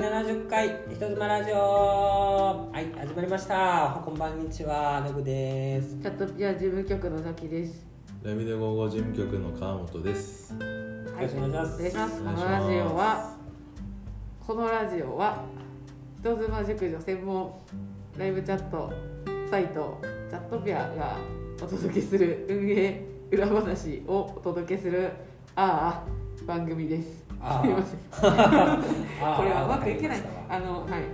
第70回人妻ラジオはい始まりましたこんばんにちはのぐですチャットピア事務局のザキです。レミデゴゴ事務局の川本です。よろしくお願いしますお願いします。このラジオはこのラジオは人妻熟女専門ライブチャットサイトチャットピアがお届けする運営裏話をお届けするああ番組です。あーすいません。あ ーこれはうまくいけないあのはいっ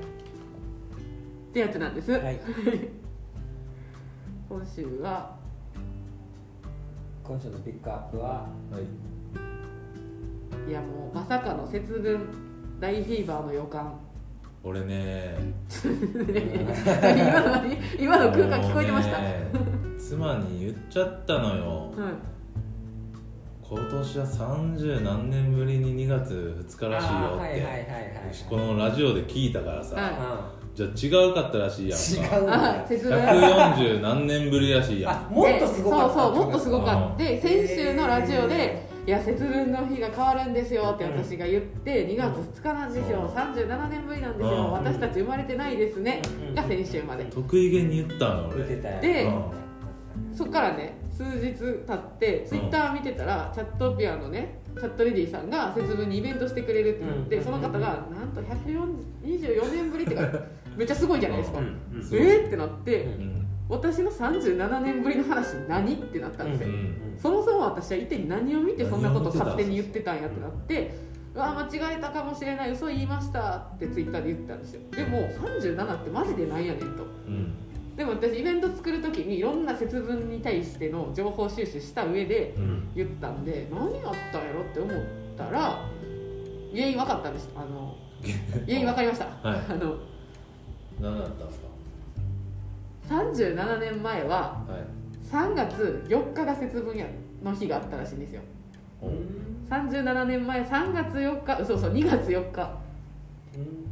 てやつなんです。はい 今週は今週のピックアップははい。いやもうまさかの節分大フィーバーの予感。俺ね。今の何今の空間聞こえてました、ね妻に言っちゃったのよ。はい今年は三十何年ぶりに2月2日らしいよって。はいこのラジオで聞いたからさ、はじゃあ違うかったらしいやん。違か。うんあだ節分140何年ぶりらしいやあもっとすごかった。そうそうもっとすごかった。先週のラジオで「いや節分の日が変わるんですよ」って私が言って2月2日なんですよ。そう。37年ぶりなんですうん。よ私たち生まれてないですね。うん。が先週まで。ん。得意げに言ったの俺。でうんそっからね数日経ってツイッター見てたらチャットピアのねチャットレディさんが節分にイベントしてくれるって言って、うん。その方がなんと124年ぶりってか めっちゃすごいじゃないですか、うん。えー？ってなって。私の37年ぶりの話何？ってなったんですよ、うん。そもそも私は一体何を見てそんなこと勝手に言ってたんやってなってうわ間違えたかもしれない嘘言いましたってツイッターで言ってたんですよ。でも37ってマジでなんやねんと。うん。でも私イベント作る時にいろんな節分に対しての情報収集した上でうん。言ったんで何あったんやろって思ったら原因分かったんです。あの 原因分かりました、はい。あの何だったんですか？37年前ははい。3月4日が節分やの日があったらしいんですよ。37年前3月4日嘘嘘2月4日。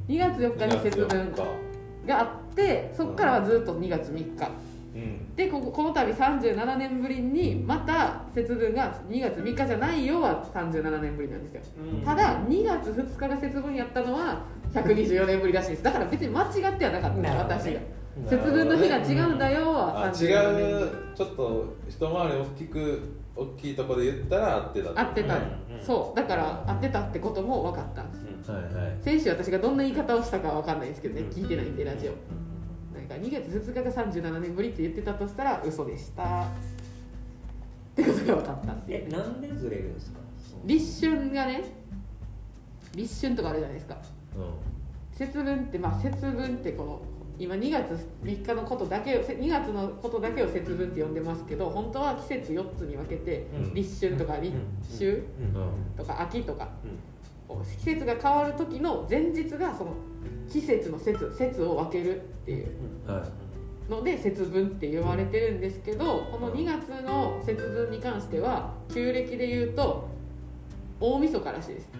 2月4日に節分。2月4日があってそっからはずっと2月3日。うん。でこここの度37年ぶりにまた節分が2月3日じゃないよは37年ぶりなんですよ。うん。ただ2月2日が節分やったのは124年ぶりらしいです。だから別に間違ってはなかった。ね。私が。節分の日が違うんだよはあ違37年ぶり。うちょっと一回り大きく大きいところで言ったら合ってた合ってた、うんうん。そう。だから合ってたってことも分かった。んですはいはい。先週私がどんな言い方をしたかは分かんないですけどね。うん。聞いてないんでラジオ。なんか2月2日が37年ぶりって言ってたとしたら嘘でした。ってことが分かったっていうね。えなんでずれるんですか？立春がね立春とかあるじゃないですか。う節分ってまあ節分ってこの今2月3日のことだけをせ2月のことだけを節分って呼んでますけど本当は季節4つに分けてうん。立春とか立秋とか秋とか季節が変わる時の前日がその季節の節節を分けるっていうはので節分って言われてるんですけどこの2月の節分に関しては旧暦で言うと大晦日らしいです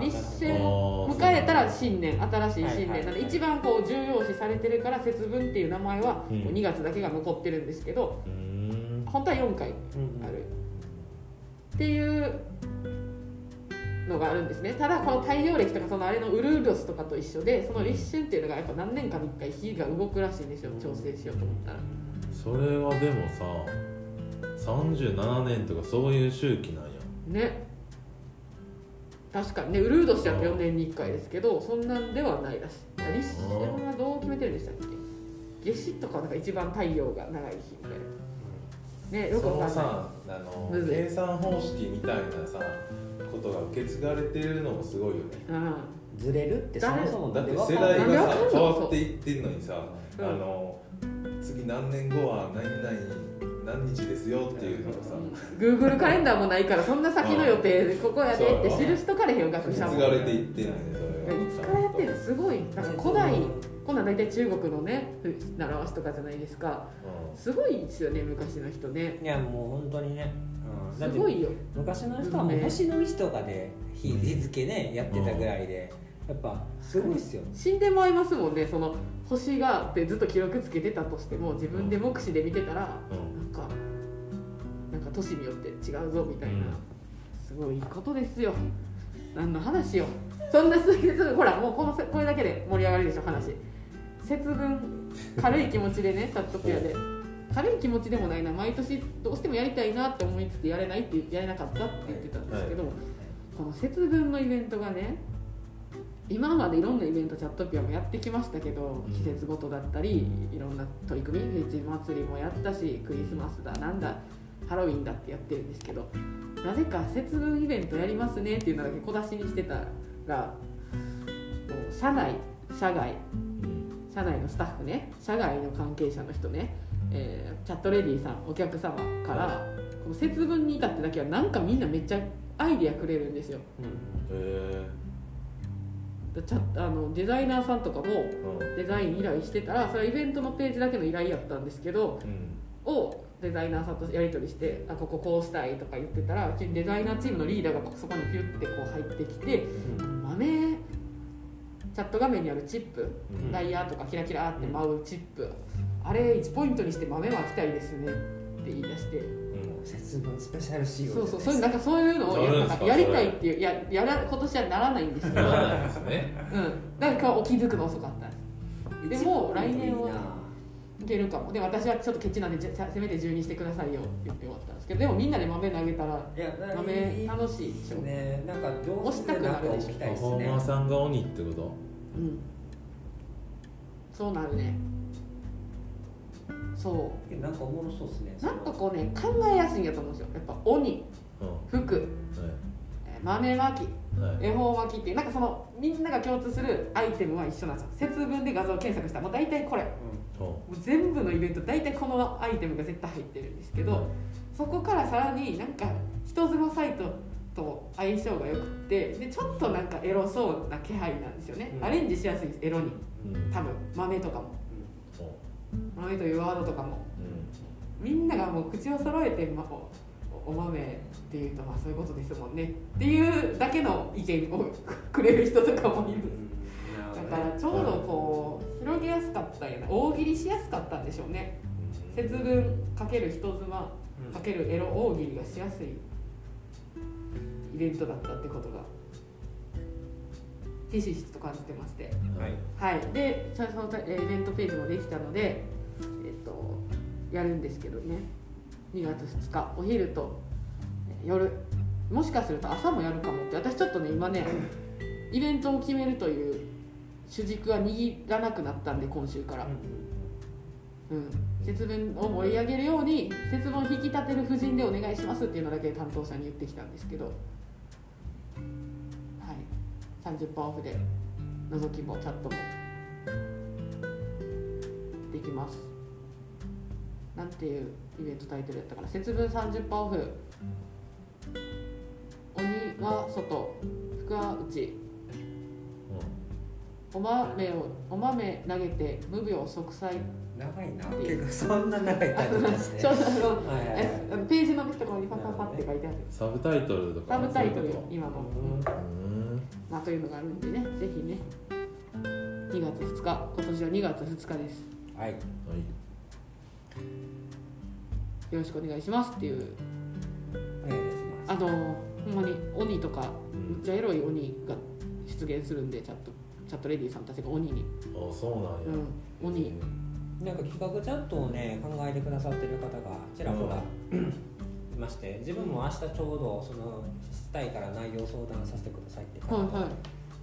立春迎えたら新年新しい新年。なので一番こう重要視されてるから節分っていう名前はうん。2月だけが残ってるんですけどうーん。本当は4回うんあるっていうのがあるんですね。ただこの太陽暦とかそのあれのウルーロスとかと一緒でその立春っていうのがやっぱ何年かに1回日が動くらしいんですよ。調整しようと思ったら。それはでもさ37年とかそういう周期なんや。ね確かにねウルード氏は4年に1回ですけどそんなんではないらしい。立春はどう決めてるんでしたっけ夏至とかなんか一番太陽が長い日みたいなねよくそのわかんないさあの計算方式みたいなさことが受け継がれてるのもすごいよねうずれるってそもそもだって世代がさ変わっていってんのにさうんあの次何年後は何々何日ですよっていうのがさん。Google カレンダーもないからそんな先の予定ここやでって記しとかれへんよ学受け者も継がれていってんのよそれがいつからやってるの？すごい。なんか古代こん。なん大体中国のね習わしとかじゃないですか。すごいですよね昔の人ね。いやもう本当にね、すごいよ。昔の人はもう星の位置とかで日日付ねやってたぐらいでやっぱすごいっすよ死んでまいますもんね。その星がってずっと記録つけてたとしても自分で目視で見てたら、うん。なんかなんか年によって違うぞみたいな、うん。すごいことですよ。何の話よ。そんな節分ほらもうこのこれだけで盛り上がるでしょ話。節分軽い気持ちでねチャットピアで軽い気持ちでもないな。毎年どうしてもやりたいなって思いつつやれないってやれなかったって言ってたんですけど、この節分のイベントがね今までいろんなイベントチャットピアもやってきましたけどうん。季節ごとだったりいろんな取り組みフェチ祭りもやったしクリスマスだなんだハロウィンだってやってるんですけどなぜか節分イベントやりますねっていうのだけ小出しにしてたら社内社外社内のスタッフね社外の関係者の人ね、えーチャットレディさんお客様からこの節分に至ってだけはなんかみんなめっちゃアイデアくれるんですよ。へでチャあのデザイナーさんとかもデザイン依頼してたらそれはイベントのページだけの依頼やったんですけどうん。をデザイナーさんとやり取りしてあこここうしたいとか言ってたらうちデザイナーチームのリーダーがそこにピュッてこう入ってきて豆チャット画面にあるチップうん。ダイヤとかキラキラって舞うチップあれ1ポイントにして豆巻きたいですねって言い出して。うん節分スペシャル仕様そうそうそういうなんかそういうのをやりたいっていういややら今年はならないんですけど、ならないですね。うん、だから今日お気づくの遅かった。んですでも来年はいけるかも。で私はちょっとケチなんでじゃせめて10にしてくださいよって言って終わったんですけどでもみんなで豆投げたら豆楽しいでしょ、ねなんか上押したくなるでしょ起きたいパですねフォーマーさんが鬼ってこと？うん。そうなるねそなんかおもろそうですねうなんかこうね考えやすいんやと思うんですよ。やっぱ鬼。うん。服。えー豆まき。はい。はい恵方巻きっていうなんかそのみんなが共通するアイテムは一緒なんですよ。節分で画像検索したらもう大体これ。ほもう全部のイベント大体このアイテムが絶対入ってるんですけど、そこからさらになんか人妻サイトと相性がよくってでちょっとなんかエロそうな気配なんですよね、うん。アレンジしやすいですエロに。うん。多分豆とかもほ豆というワードとかもううんみんながもう口を揃えて、ま、おお豆っていうとまあそういうことですもんねっていうだけの意見をくれる人とかもいる。だからちょうどこう広げやすかったんやな大喜利しやすかったんでしょうね。節分かける人妻かけるエロ大喜利がしやすいイベントだったってことがひしひしと感じてまして。はい。はい。でそのえーイベントページもできたのでえっとやるんですけどね。2月2日。お昼とえー夜。もしかすると朝もやるかもって。私ちょっとね今ねイベントを決めるという主軸は握らなくなったんで今週から、うん、節分を盛り上げるように節分を引き立てる布陣でお願いしますっていうのだけ担当者に言ってきたんですけど。はい30%オフで覗きもチャットもできます。なんていうイベントタイトルやったかな。節分30%オフ鬼は外福は内。お豆をお豆投げて無病息災長いな。結 構そん な長いタイトルですねページのところにパッパッパって書いてある。サブタイトルとか。サブタイトル今の、とうんまあ、というのがあるんでねぜひね。2月2日今年は2月2日です。はい。はい。よろしくお願いします。っていう。お願いします。あのほんまに鬼とかうん。めっちゃエロい鬼が出現するんでチャットチャットレディさんたちが鬼に、あそうなんや。うん、鬼。なんか企画チャットをね考えてくださってる方がちらほら、いまして自分も明日ちょうどそのしたいから内容相談させてくださいって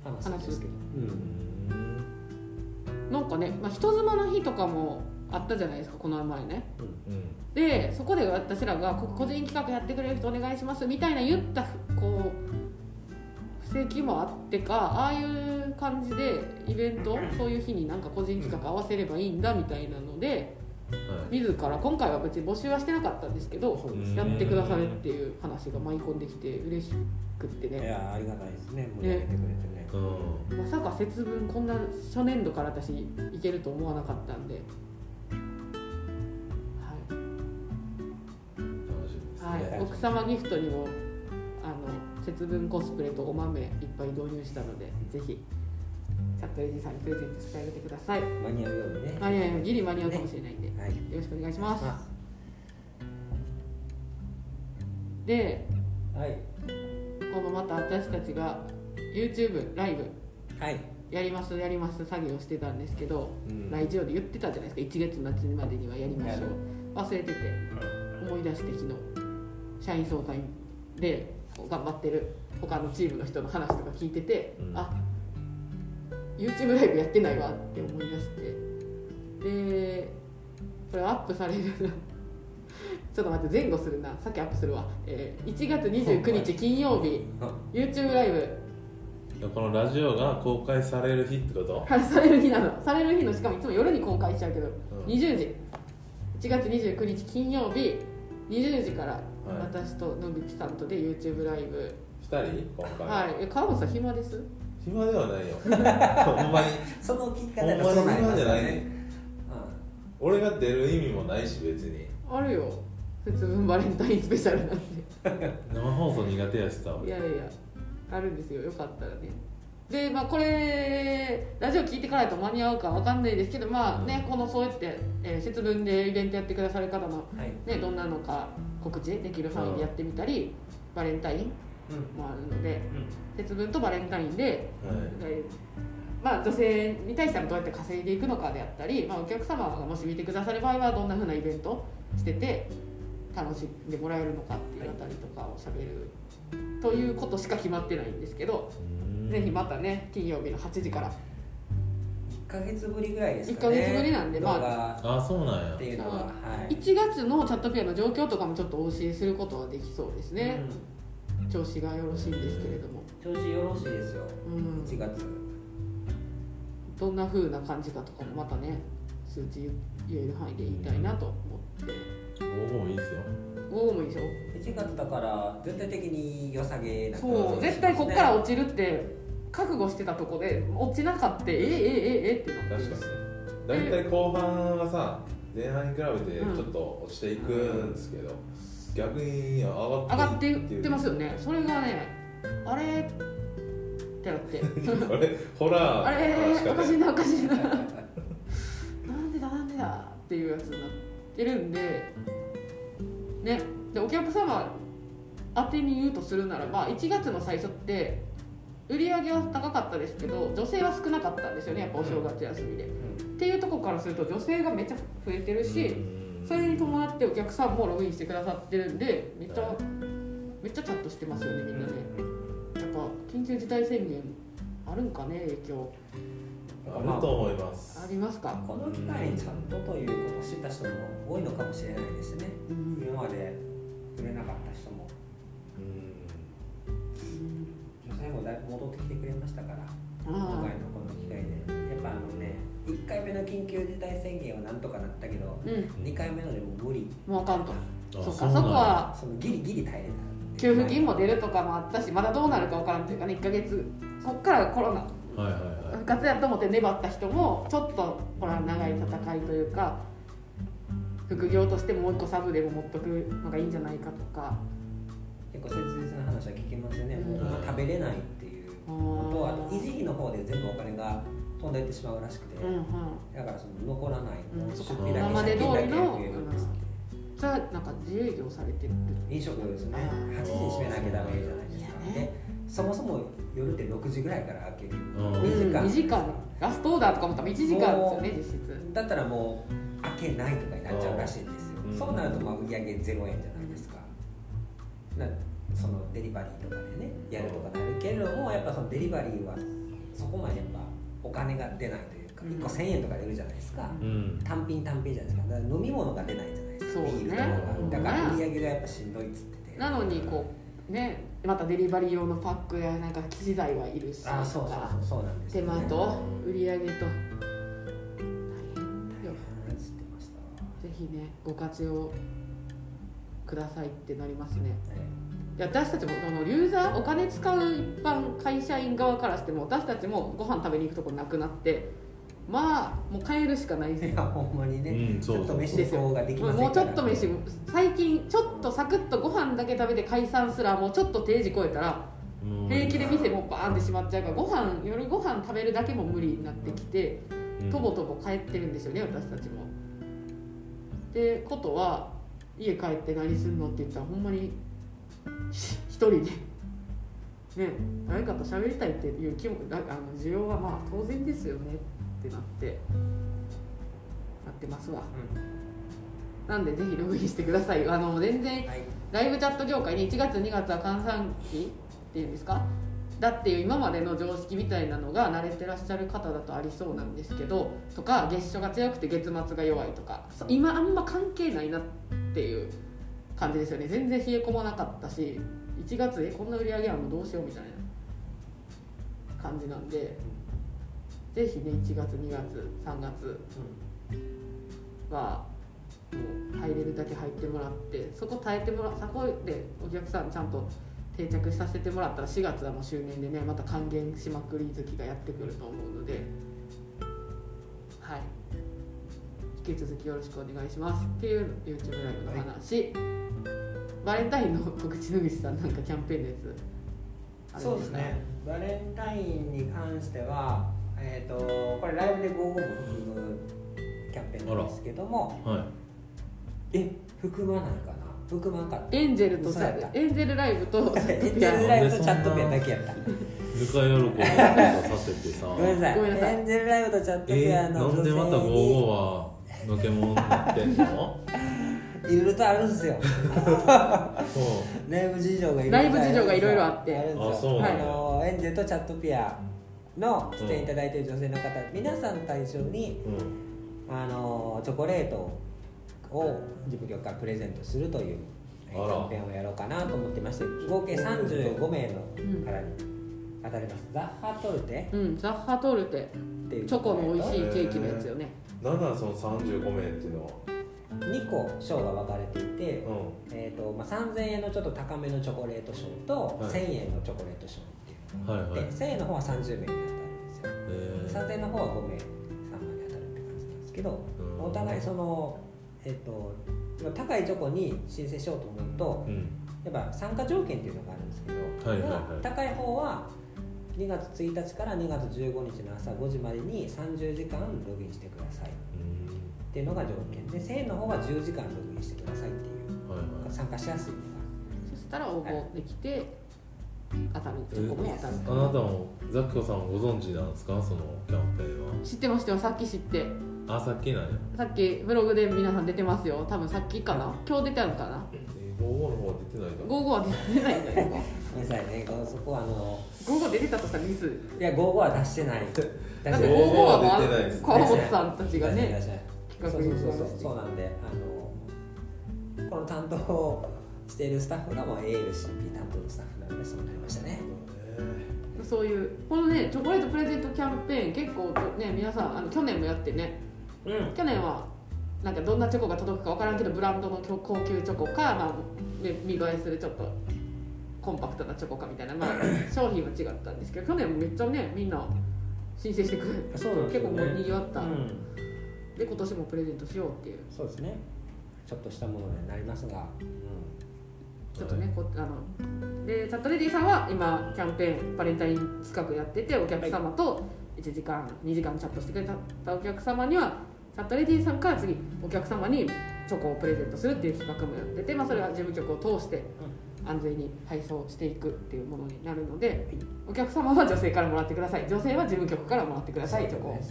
話すんですけど、ううん。なんかね、まあ、人妻の日とかもあったじゃないですかこの前ね。うんでそこで私らがこ個人企画やってくれる人お願いしますみたいな言ったこう布石もあってかああいう感じでイベントそういう日になんか個人企画合わせればいいんだみたいなのではい自ら今回は別に募集はしてなかったんですけどうんやってくださるっていう話が舞い込んできて嬉しくっていねやありがたいですね。盛り上げてくれてね。うん。まさか節分こんな初年度から私いけると思わなかったんで、はい。楽しみですはい、ね奥様ギフトにもあの節分コスプレとお豆いっぱい導入したのでぜひチャットレジさんにプレゼントしてあげてください。間に合うようにね。間に合うギリ間に合うかもしれないんで、はい。よろしくお願いします。まではい。このまた私たちが YouTube ライブはい。やりますやります作業してたんですけど、うん。ラジオで言ってたじゃないですか。1月末までにはやりましょう。忘れてて思い出して昨日社員総会で頑張ってる他のチームの人の話とか聞いてて、うん。あ YouTube ライブやってないわって思い出して。でこれアップされる ちょっと待って前後するな。さっきアップするわ、えー1月29日金曜日。YouTube ライブ。このラジオが公開される日ってこと？は いされる日なの。される日のしかもいつも夜に公開しちゃうけど、ん。20時。1月29日金曜日。20時からはい。私と野口さんとで YouTube ライブ。2人？今回。はい。え川本さん暇です？暇ではないよ。ほんまに。その聞き方ほんまに暇じゃないね。すよね俺が出る意味もないし別に。あるよ。節分バレンタインスペシャルなんで。生放送苦手やしさ。いやいや。あるんですよ。よかったらね。でまあこれラジオ聞いてからだと間に合うかわかんないですけどまあね、このそうやって、えー節分でイベントやってくださる方の、うんはい。ね、どんなのか告知できる範囲でやってみたり、バレンタインうんもあるので節分とバレンタインで、まあ、女性に対してはどうやって稼いでいくのかであったり、まあ、お客様がもし見てくださる場合はどんなふうなイベントしてて楽しんでもらえるのかっていうあたりとかをしゃべるということしか決まってないんですけど、うん。ぜひまたね金曜日の8時から。1ヶ月ぶりぐらいですかね。一ヶ月ぶりなんでまああそうなんや。っていうのははい。1月のチャットピアの状況とかもちょっとお教えすることはできそうですね、う調子がよろしいんですけれども、ん調子よろしいですよ。うん、1月。どんな風な感じかとかもまたね数値言える範囲で言いたいなと思って。僕もいいですよ。午後もいいでしょ1月だから全体的に良さげな感じそう。絶対こっから落ちるって覚悟してたとこで落ちなかったええええええってなって確かに。大体後半はさ前半に比べてちょっと落ちていくんですけど、逆に上上がっがってていってってますよね。それがねあれ？ってなって。あれ？ホラーあれ？おかしいなおかしいな。なんでだなんでだっていうやつになってるんで。ね。でお客様当てに言うとするならば1月の最初って売り上げは高かったですけど女性は少なかったんですよねやっぱお正月休みで、っていうところからすると女性がめっちゃ増えてるし、うんそれに伴ってお客さんもログインしてくださってるんでめっちゃ、はい。めっちゃチャットしてますよねみんなね。やっぱ緊急事態宣言あるんかね影響。あると思います。ありますか、この機会にちゃんとということを知った人も多いのかもしれないですね。うん。今まで売れなかった人も。うん。女性もだいぶ戻ってきてくれましたから目の緊急事態宣言はなんとかなったけどあうん。2回目のでも無理。もうあかんと。あそっか。そこはそのギリギリ耐えれた給付金も出るとかもあったしまだどうなるかわからんというかね1ヶ月。そっからコロナ。はいはいはい。復活やと思って粘った人もちょっとこれは長い戦いというか副業としてもう一個サブでも持っとくのがいいんじゃないかとか。結構切実な話は聞きますよね、もううん食べれないっていうあこと。とあー。と維持費の方で全部お金が飛んでいってしまうらしくて、うんうん。だからその残らない、出費だけ今まで通りの借金だけ増えるんですってじゃあなんか自営業されてる飲食ですね。あー。8時に閉めなきゃダメじゃないですか、ね。でそもそも夜って6時ぐらいから開ける。うん。2時間。2時間。ラストオーダーとかも多分1時間ですよね実質。だったらもう開けないとかになっちゃうらしいんですよ、うん。そうなるとまあ売り上げ0円じゃないですか、なそのデリバリーとかでねやるとかなるけれどもやっぱそのデリバリーはそこまでやっぱお金が出ないというかうん。1個1000円とか出るじゃないですか、うん。単品単品じゃないですか。だから飲み物が出ないじゃないですか。ねビールとかうんが。だから売り上げがやっぱしんどいっつってて。なのにこうねまたデリバリー用のパックやなんか機材はいるし。ああそうそうそうそうなんですね、間と売り上げと。大変だよってました。わぜひねご活用くださいってなりますね。はい。いや私たちもこのユーザーお金使う一般会社員側からしても私たちもご飯食べに行くとこなくなってまあもう帰るしかないです。い やほんまにね、うんちょっと飯の方ができませんもうちょっと飯最近ちょっとサクッとご飯だけ食べて解散すらもうちょっと定時超えたらうん。平気で店もバーンってしまっちゃうからご飯夜ご飯食べるだけも無理になってきてうん。とぼとぼ帰ってるんですよね私たちも。ってことは家帰って何すんのって言ったらほんまにひ一人でね誰かと喋りたいっていう気もだあの需要はまあ当然ですよねってなってなってますわ。なんでぜひログインしてください。あの全然はい。ライブチャット業界に1月2月は閑散期っていうんですか？だっていう今までの常識みたいなのが慣れてらっしゃる方だとありそうなんですけどとか月初が強くて月末が弱いとかそ今あんま関係ないなっていう感じですよね。全然冷え込まなかったし1月えこんな売り上げあるのどうしようみたいな感じなんでぜひね1月2月3月はもう入れるだけ入ってもらってそこ耐えてもらそこでお客さんちゃんと定着させてもらったら4月はもう周年でねまた還元しまくり月がやってくると思うのではい。引き続きよろしくお願いします。っていう YouTube ライブの話、バレンタインの告知野口さんなんかキャンペーンのやつ。そうですね。バレンタインに関してはえっ、とこれライブで55も含むキャンペーンなんですけどもはい。え含まないかな？含まんかった。エンジェルとエンジェルライブと エンジェルライブとチャットペンだけやった。ぬか喜びさせてさ。ごめんなさい。ごめんなさい。エンジェルライブとチャットペえアの女なんでまた性に55はのけもんになってんの？いろいろとあるんですよ。そう。ライブ事情がいろいろ。ライブ事情がいろいろあって。あるんですよ。あのエンジェルとチャットペアの出演いただいている女性の方、皆さん対象にうん。あのチョコレートを自分局からプレゼントするというキャンペーンをやろうかなと思ってまして合計35名の方に当たります、ザッハトルテ？うんザッハトルテ。っていうチョコの美味しいケーキのやつよね。なんなんその35名っていうのは？2個賞が分かれていて、うえーとまあ、3000円のちょっと高めのチョコレート賞と、はい。1000円のチョコレート賞っていうのがあって、はいはい。1000円の方は30名に当たるんですよ。えー。3000円の方は5名3名に当たるって感じなんですけど、うん。お互いそのえっ、と高いチョコに申請しようと思うとうん。やっぱ参加条件っていうのがあるんですけど、はいはいはい。高い方は2月1日から2月15日の朝5時までに30時間ログインしてください。っていうのが条件。で1000円の方は10時間ログインしてくださいっていう。はいはい。参加しやすいのそしたら応募できて当たるチョコも当たるあなたもザックさんご存知なんですか？そのキャンペーン知ってましたよさっき知って。はあさっきなんや。さっきブログで皆さん出てますよ。多分さっきかな。今日出てあるのかなえー55の方は出てないか55は出てないんだよ。が ごめんなさいね。そこはあの55出てたとしたらミス。いや55は出してない。出だってしてない。55はまあ出てないですね。川本さんたちがねそうそうそうそうそうなんであのこの担当をしているスタッフがもう ALCP 担当のスタッフなのでそうなりましたね。そういうこのねチョコレートプレゼントキャンペーン結構ね皆さんあの去年もやってね。うん。去年はなんかどんなチョコが届くか分からんけどブランドの高級チョコか、まあ、ね見栄えするちょっとコンパクトなチョコかみたいな、まあ、商品は違ったんですけど去年もめっちゃねみんな申請してくれてね。結構もうにぎわった、うん。で今年もプレゼントしようっていう。そうですね。ちょっとしたものになりますが、ちょっとね、こあのでチャットレディさんは今キャンペーンバレンタイン企画やっててお客様と1時間2時間チャットしてくれたお客様にはチャットレディさんから次お客様にチョコをプレゼントするっていう企画もやってて、まあ、それは事務局を通して安全に配送していくっていうものになるのでお客様は女性からもらってください。女性は事務局からもらってくださいチョコを。はい。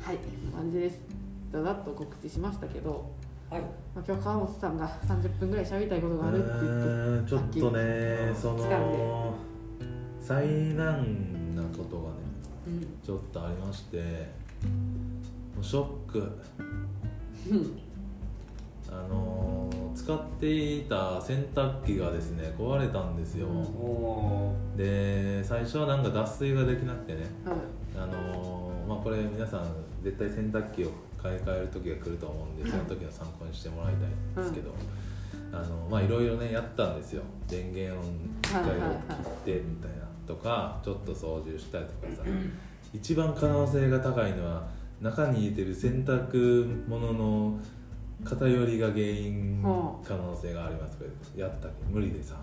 はい。感じです。だだっと告知しましたけど、はい。まあ、今日川本さんが30分ぐらい喋りたいことがあるって言ってえーちょっとねその災難なことがねうん。ちょっとありましてもうショック。うん。あのー使っていた洗濯機がですね壊れたんですよ、おで最初はなんか脱水ができなくてね。はい。あのーまあこれ皆さん絶対洗濯機を買い替える時が来ると思うんでその時の参考にしてもらいたいんですけど、あのまあいろいろねやったんですよ。電源を一回を切ってみたいなとかちょっと操縦したりとかさ。一番可能性が高いのは中に入れてる洗濯物の偏りが原因は可能性があります。これやったっけ？無理でさ。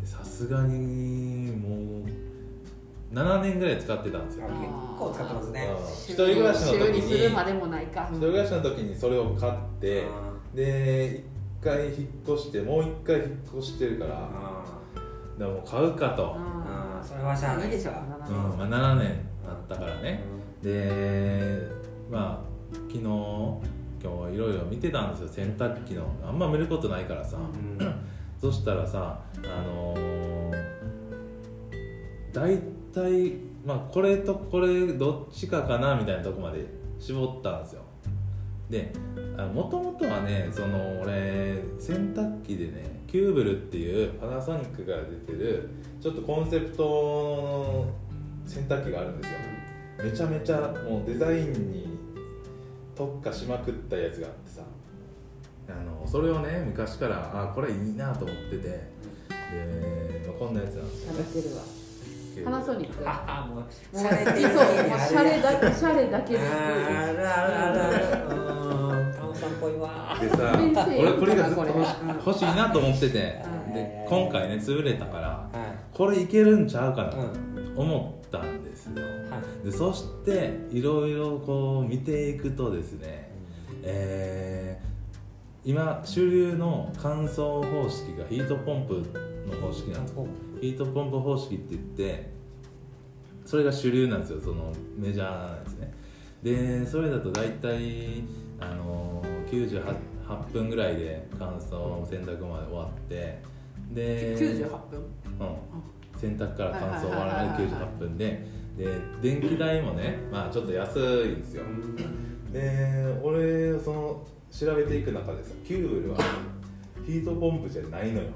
でさすがにもう7年ぐらい使ってたんですよ。あ結構使ってますね。うん。一人暮らしの時修理するまにでもないか。一人暮らしの時にそれを買ってで一回引っ越してもう一回引っ越してるからあでもう買うかと、それはしゃあないでしょうん7年まあ、7年あったからねでまあ昨日今日いろいろ見てたんですよ。洗濯機の。あんま見ることないからさ、うん。そしたらさあのー、大体まあこれとこれどっちかかなみたいなとこまで絞ったんですよ。でもともとはねその俺洗濯機でねキューブルっていうパナソニックから出てるちょっとコンセプトの洗濯機があるんですよめちゃめちゃもうデザインに特化しまくったやつがあってさ。あのそれをね昔からあこれいいなと思ってて。で、まあ、こんなやつなんですよね。喋ってるわ。パナソニックああもうもうシャレいそうもうシャレだけシャレだけで。あらあらあら。うん。タモさんっぽいわ。でさ俺これがずっと欲しいなと思ってて。うんで今回ね潰れたからはこれいけるんちゃうかなと思ったんですよ。はいでそしていろいろこう見ていくとですねえー今主流の乾燥方式がヒートポンプの方式なんです。ヒートポンプ。方式って言ってそれが主流なんですよそのメジャーなやつね。でそれだと大体あの98 8分ぐらいで乾燥洗濯まで終わってで98分？うん、洗濯から乾燥終わるまではいはいはいはい98分でで電気代もねまあちょっと安いんですよ。で俺その調べていく中でさキューブルはヒートポンプじゃないのよ。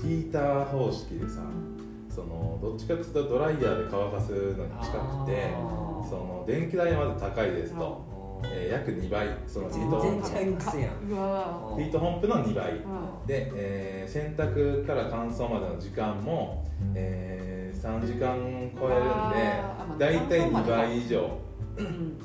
ヒーター方式でさそのどっちかっていうとドライヤーで乾かすのに近くてその電気代はまず高いですと、えー約2倍。そのヒート全然ちゃいますやん。うわヒートポンプの2倍。うん。で、えー洗濯から乾燥までの時間も、えー3時間超えるんで大体2倍以上。うん。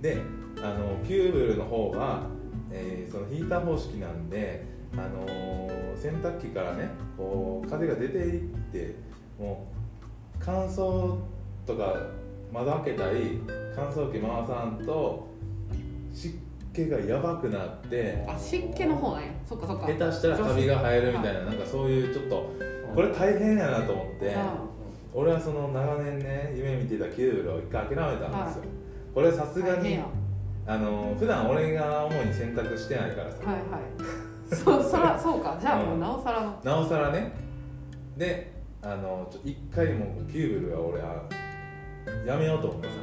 であのキューブルの方は、えーそのヒーター方式なんで、あのー洗濯機からねこう風が出ていってもう乾燥とか窓開けたり乾燥機回さんと湿気がやばくなってあ湿気の方なんや。そっかそっか。下手したらカビが生えるみたいななんかそういうちょっとこれ大変やなと思って俺はその長年ね夢見てたキューブルを一回諦めたんですよ。はい。これさすがにあの普段俺が主に洗濯してないからさ、はいはい。そうそらそうか。じゃあもうなおさらの。なおさらね。であのちょ一回もうキューブルは俺はやめようと思ってさ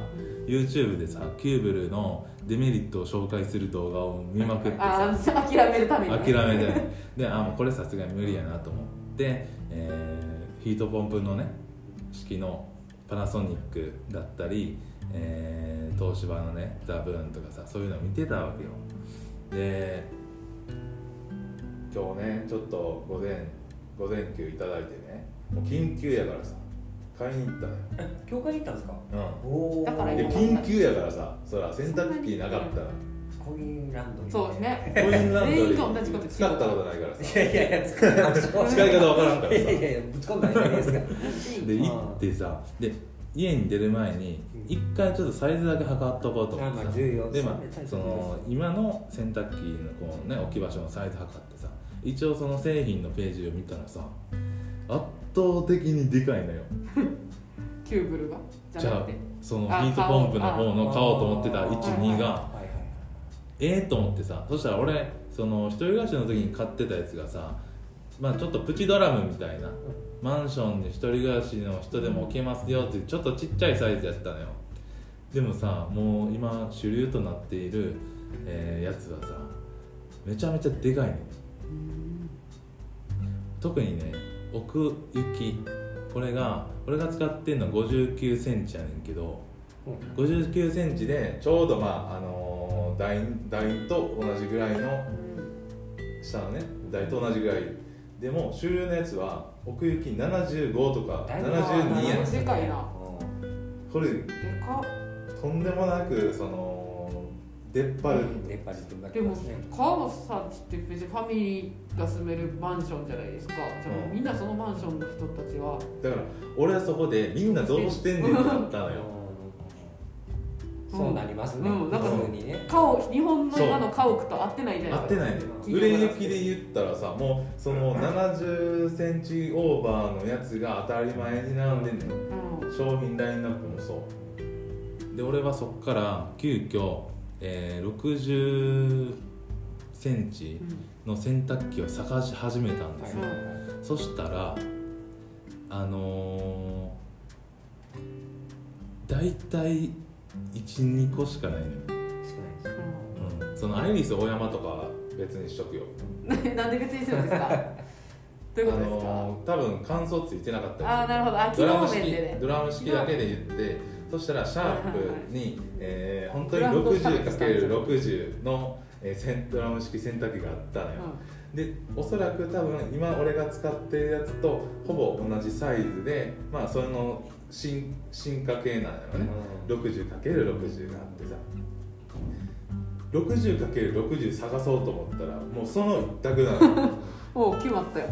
YouTube でさキューブルのデメリットを紹介する動画を見まくってあさー諦めるためにね。諦めて。であもうこれさすがに無理やなと思って、えーヒートポンプのね式のパナソニックだったり、えー東芝のねザ・ブーンとかさそういうのを見てたわけよ。で今日ねちょっと午前午前休いただいてねもう緊急やからさ買いに行ったのよ、え教会に行ったんですか？うおおだから緊急やからさそら洗濯機なかったら。コインランドリーそうですね。コインランドリ全員と同じことー使ったことないからさ。いやいやいや使いましょう。使い方わからんからさ。いやいやいやぶち込んだらいいですか で行ってさで家に出る前に一回ちょっとサイズだけ測っとこうと思ってあまさあ重要でまあその今の洗濯機のこう、ね、置き場所のサイズ測ってさ。一応その製品のページを見たらさ圧倒的にでかいのよ。キューブルが？じゃあじゃなくてそのヒあートポンプの方の買おう。と思ってたあ12がええと思ってさそしたら俺その一人暮らしの時に買ってたやつがさまあちょっとプチドラムみたいなマンションに一人暮らしの人でも置けますよっていうちょっとちっちゃいサイズやったのよ。でもさもう今主流となっている、えーやつはさめちゃめちゃでかいね特にね奥行きこれが俺が使ってんの5 9センチやねんけどうん。5 9センチでちょうどまああのー台台と同じぐらいの下のね台と同じぐらい。でも主流のやつは奥行き75とかだいぶ72やねん。でかいな。これでかとんでもなくその出っ張る、熱波師って言われでもてますね川本さんちって別にファミリーが住めるマンションじゃないですか。じゃあもうみんなそのマンションの人たちは。だから俺はそこでみんなどうしてんねんってなったのよ。そうなりますね、うん。なんか普通にね。家屋日本の今の家屋と合ってないじゃないですか。合ってないね売れ行きで言ったらさもうその7 0ンチオーバーのやつが当たり前に並んでんねんうん。商品ラインナップもそう。で俺はそっから急遽、えー、60センチの洗濯機を探し始めたんですよ、そしたらあのー、大体12個しかないのよ、少ないです。うん、そのアイリスオーヤマとかは別にしとくよ。う んなんで別にするんですか？どういうことですか、あのー多分乾燥ついてなかったりああなるほど。ドラム式ねドラム式だけで言ってそしたらシャープに、えー本当にブランド差別したんですよ 60×60 の、えー、センドラム式洗濯機があったのよ、でおそらく多分今俺が使ってるやつとほぼ同じサイズでまあその進進化系なのよね、60×60 があってさ。60×60 探そうと思ったらもうその一択なの。ようん、もう決まったよ。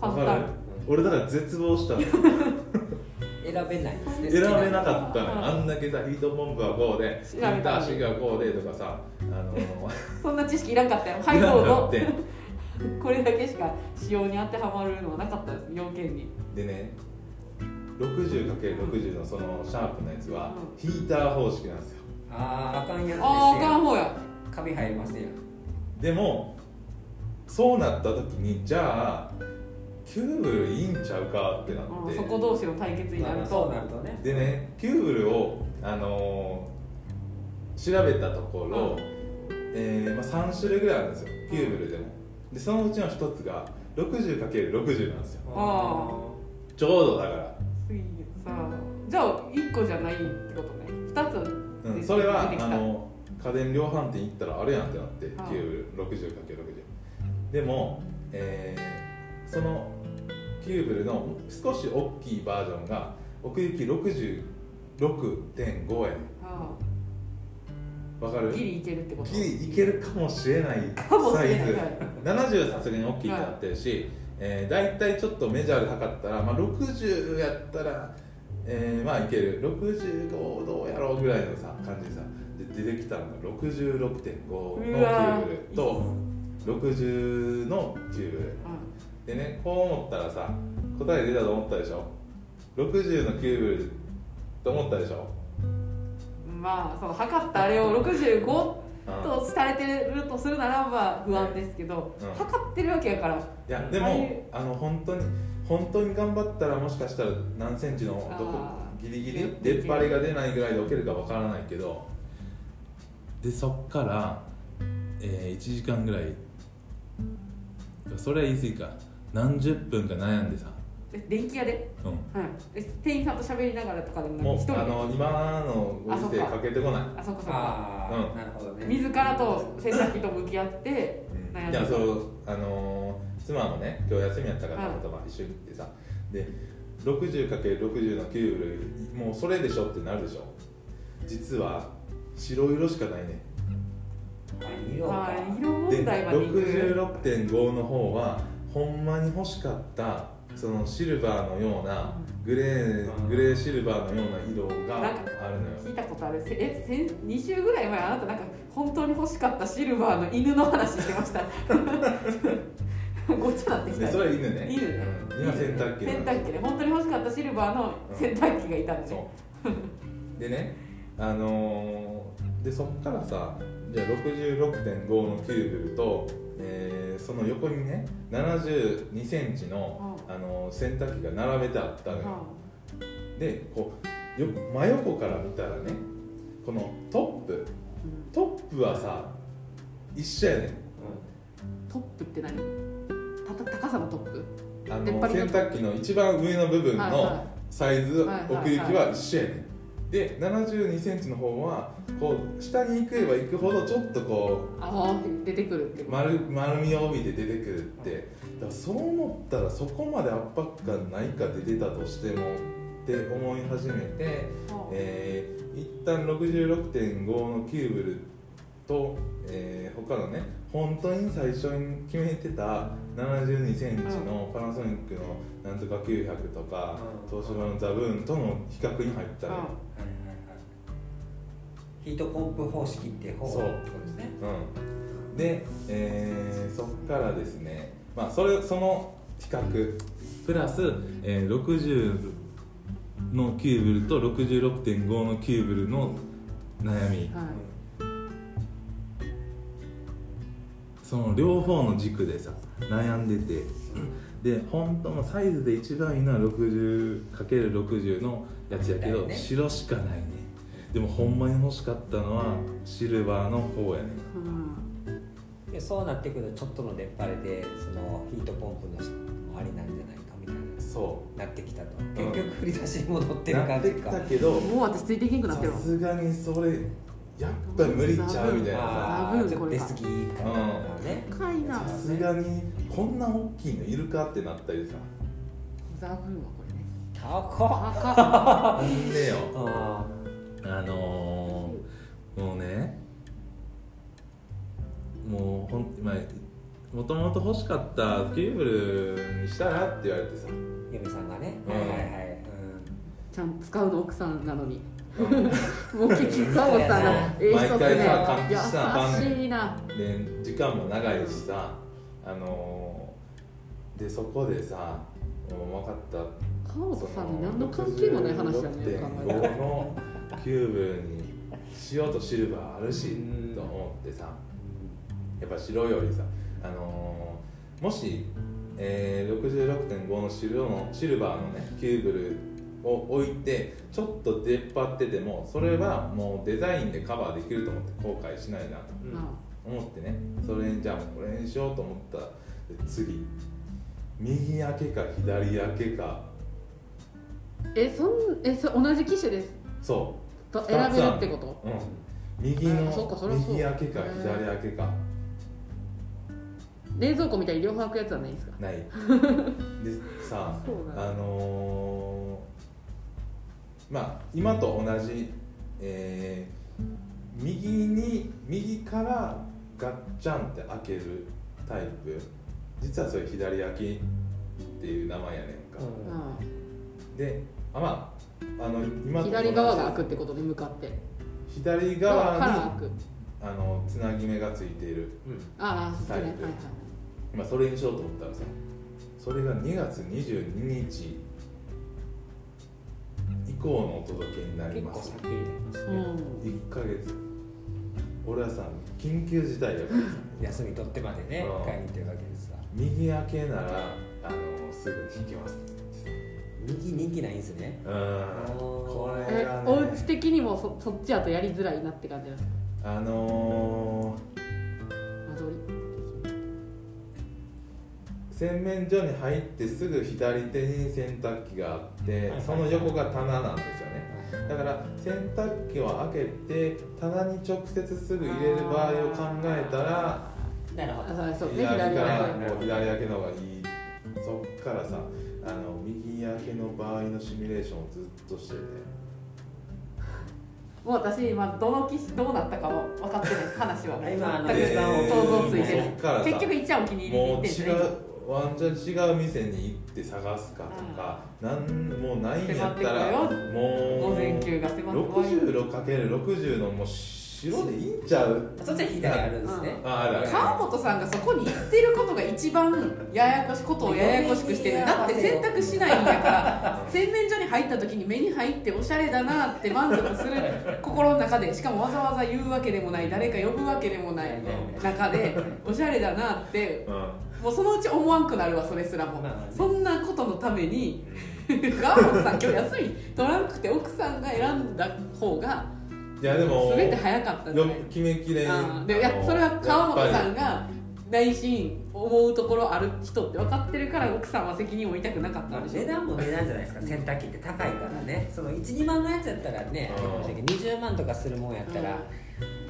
簡わかる単俺だから絶望したの 選べないです。ね選べなかったのあんだけさヒートポンプはこうでインター式がこうでとかさあの そんな知識いらんかったよ。はいどうぞかって これだけしか使用に当てはまるのはなかったです要件に。でね 60×60 のそのシャープのやつはうヒーター方式なんですよ。あああかんやつですあああかんよ方や。カビ入りますよでもそうなった時にじゃあキューブルいいんちゃうかってなって。うんそこ同士の対決になると。なるとね。でねキューブルを、あのー調べたところ、えーまあ、3種類ぐらいあるんですよ。キューブルでも。でそのうちの一つが 60×60 なんですよ。あちょうどだから。さあじゃあ1個じゃないってことね。2つうん、でそれはあの家電量販店行ったらあれやんってなってああキューブル 60×60 でも、えーそのキューブルの少し大きいバージョンが奥行き66.5円。あわかる？あギリいけるってこと？ギリいけるかもしれないサイズれない。はい70さすがに大きいってなってるし、えー、大体ちょっとメジャーで測ったら、まあ、60やったら、えーまあいける。65どうやろうぐらいのさ感じでさで出てきたのが66.5のキューブルと60のキューブル。うでねこう思ったらさ答え出たと思ったでしょ？60のキューブルと思ったでしょ？んまあその測ったあれを65うん。とされてるとするならば不安ですけど、うん。測ってるわけやから。いやでもあの本当に本当に頑張ったらもしかしたら何センチのどこギリギリ出っ張りが出ないぐらいで置けるかわからないけどでそっから、えー、1時間ぐらいそれは言い過ぎか何十分か悩んでさ、え電気屋で、うはい、え店員さんと喋りながらとかでもん、もうなく一人で？あの今のご時世かかけてこない。あそこそこああ、うん。なるほどね。自らと洗濯機と向き合って悩んでいやそうあのー妻もね今日休みやったからはいたまたま一緒に行ってさ。で 60×60 のキューブルもうそれでしょってなるでしょ。実は白色しかないね。あ色か。まあ色で問題までいく66.5の方はほんまに欲しかったそのシルバーのようなグレーうん。グレーシルバーのような色があるのよ。聞いたことある。せえ先2週ぐらい前あなたなんか本当に欲しかったシルバーの犬の話してました。ごっちゃなってきた。でそれ犬ね。犬ね。うん。今洗濯機洗濯機で。本当に欲しかったシルバーの洗濯機がいたん。で、そう。でねあのーでそっからさじゃあ66.5のキューブルと、えーその横にね7 2センチの、うあのー洗濯機が並べてあったのよ、はでこうよ真横から見たらねこのトップ。うん。トップはさ一緒やねん。トップって何？高さのトップ？あの洗濯機の一番上の部分のサイズ、奥行きは一緒やねんで7 2センチの方はこう下に行けば行くほどちょっとこうああ出てくるって丸丸みを帯びて出てくるって。だからそう思ったらそこまで圧迫感ないかで出たとしてもって思い始めて、はあえー、一旦66.5のキューブルと、えー他のね本当に最初に決めてた7 2センチのパナソニックのなんとか900とかうん。東芝のザブーンとの比較に入ったのよ。ははいはいはい。ヒートポンプ方式って方そうってことですね。う。ん、で、えーそっからですね、まあ、それその比較。プラス、えー60のキューブルと66.5のキューブルの悩み。はいその両方の軸でさ悩んでて。で本当のサイズで一番いいのは 60×60 のやつやけど、ね。白しかないね。でもほんまに欲しかったのはシルバーの方やね。うん。でそうなってくるとちょっとの出っ張れでそのヒートポンプのありなんじゃないかみたいな。そなってきたと。ん。結局振り出しに戻ってるうなってき感じかたけどもう私ついていけんくなってるわ。さすがにそれやっぱり無理ちゃうみたいな。さ出過ぎか。なね高いな。さすがにこんな大きいのいるかってなったりさ。ザブーンはこれね。高っ。高っ。ほんでよああのー、もうねもうほんまあもともと欲しかったキューブルにしたらって言われてさ、ー嫁さんがね。うん。はいはいはい。ちゃんと使うの奥さんなのに。うんもう結局カオさええ人っす毎回さ換気しなあかんね優しいな。で時間も長いしさあのー、でそこでさもう分かった。カオさんに何の関係もない話やね考えたら6.5のキューブルに塩とシルバーあるしと思ってさ。やっぱ白よりさ、あのーもし、えー、66.5のシルのシルバーのねキューブルを置いてちょっと出っ張っててもそれはもうデザインでカバーできると思って後悔しないなと思ってね。それにじゃあもうこれにしようと思った。で次。右開けか左開けか。えそんえそ同じ機種です。そう。と選べるってこと？うん。右あそっかその右開けか左開けか。冷蔵庫みたいに両方開くやつはないんですか？ない。でさあのーまあ今と同じ、えー右に右からガッチャンって開けるタイプ。実はそれ左開きっていう名前やねんか、うん。であまああの今と同じ。左側が開くってことで向かって。左側側にあのつなぎ目がついているうん。ああそっちね。はいタイプはい。今それにしようと思ったらさそれが2月22日以降のお届けになります。結構先になりますね。うん1ヶ月。俺はさ緊急事態やからさ。休み取ってまでねうん。買いに行ってるわけですわ。右開けならあのすぐに行けます。右人気ないんですね。うん。これえがお家ね的にもそそっちやとやりづらいなって感じなんですか？あの間取り。ー洗面所に入ってすぐ左手に洗濯機があってはいその横が棚なんですよね。だから洗濯機を開けて棚に直接すぐ入れる場合を考えたらなるほど。左からもう左開けの方がいい。そっからさあの右開けの場合のシミュレーションをずっとしてて。もう私今どの機種どうなったかは分かってないです。話は。今あの全く想像ついてない。そっからさ結局一番お気に入りに行ってんですね違うワンチャン違う店に行って探すかとかなんもうないんやったらもう午前休が迫ってこい。66×60 のもう白でいいんちゃう？そっちは左あるんですね。川本さんがそこに行ってることが一番ややこしことをややこしくしてる。だって洗濯しないんだから 洗面所に入った時に目に入っておしゃれだなって満足する。心の中で。しかもわざわざ言うわけでもない。誰か呼ぶわけでもない。中で。おしゃれだなってうんもうそのうち思わんくなるわそれすらも。ね。そんなことのために 川本さん今日休み取らなくて奥さんが選んだ方がいやでも全て早かったんじゃない？よ決めきれん。あーでいやそれは川本さんが内心思うところある人って分かってるから奥さんは責任を負いたくなかったまあんでしょ値段も値段じゃないですか。洗濯機って高いからね。その12万のやつやったらねうん。20万とかするもんやったら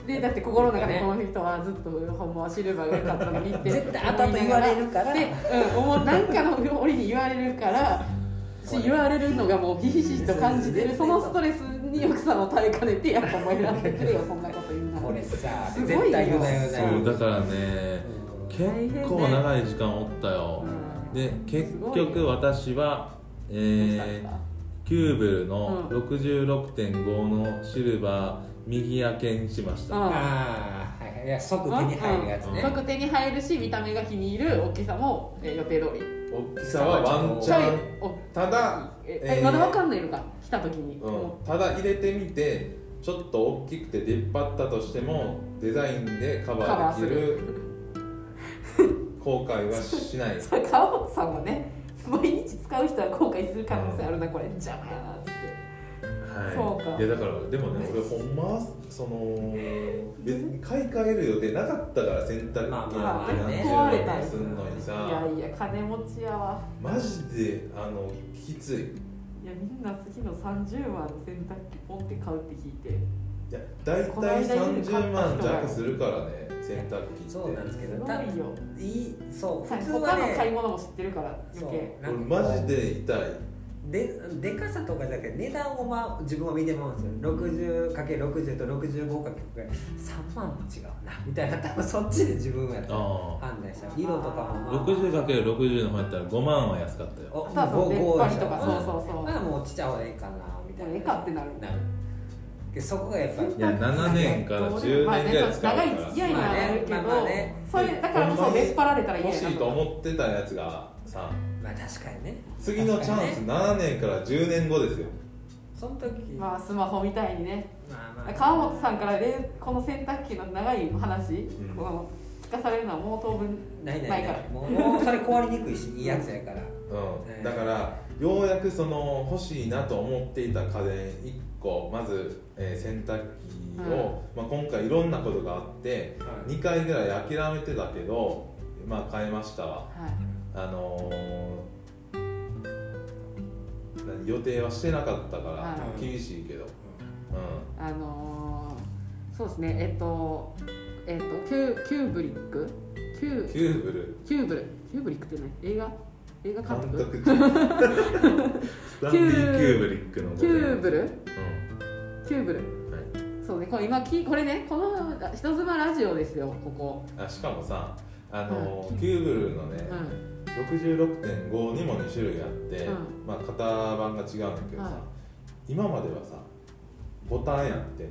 でだって心の中でこの人はずっとほんまはシルバーが良かったのにって。絶対後々言われるから。で、うん、思うなんかの折に言われるからし言われるのがもうひしひしと感じてるそのストレスに奥さんを耐えかねてやっぱもう選んでくれよそんなこと言うならこれさすごいよ。そうだからねうん結構長い時間おったよ。うん。で結局私はえーキューブルの66.5のシルバー右開けにしました。うん。ああはいはい。いや即手に入るやつね。即手に入るし見た目が気に入る大きさも、えー予定通り。大きさはワンチャン。おただええーえまだわかんないのか来た時に、うん、ただ入れてみてちょっと大きくて出っ張ったとしてもデザインでカバーできる後悔はしない。それ川本さんもね毎日使う人は後悔する可能性あるなこれ。邪魔やなって。はい、そうか。いやだからでもね俺ほんまはその別に買い替える予定なかったから洗濯機なんて何ね。十万壊れたんすんのにさ。いやいや金持ちやわマジであのきつい。いいやみんな次の30万の洗濯機ポンって買うって聞いて。や大体この間家で買った30万弱するからね洗濯機って。そうなんですけすどごいよ。いいそう普通他はねの買い物も知ってるから余計。なん俺かこうマジで痛いででかさとかじゃなくて値段を、まあ、自分は見てもらうんですよ。60×60 と 65×3 万も違うな。みたいな。多分そっちで自分やった。判断した。色とかも、まあ、60×60 の方やったら5万は安かったよ。おあとはそのご出っ張りとかごそうそうそう。まあもうちっちゃい方がいいかなみたいな。もうええかってなる。なる。でそこがやっぱり。いや7年から10まあね年ぐらい使うから。長い付き合いにはなるけど、まあねまあまあね。それだからこそ出っ張られたら嫌欲やなしいと思ってたやつがさまあ確かにね。次のチャンス確かにね。7年から10年後ですよ。その時。まあスマホみたいにね。まあまあ。川本さんからでこの洗濯機の長い話、ん。この聞かされるのはもう当分ないないなないから。いもうもうそれ壊りにくいしいいやつやから。うん、だからようやくその欲しいなと思っていた家電1個まず、えー洗濯機を、まあ、今回いろんなことがあってはい。2回ぐらい諦めてたけどまあ買いましたわ。はい。あのー何予定はしてなかったから、はい。厳しいけど、うあのー、そうですね。えっとえっとキュキューブリック？キュキューブル。キューブル。キューブリックって何？映画？映画監監督。キューブリックのキューブル？うキューブル。んはい。そうね。これ今きこれねこの人妻ラジオですよここ。あしかもさあのーうん。キューブルのね、うん66.5にも2種類あって、うん。まあ型番が違うんだけどさ、はい。今まではさボタンやってうん。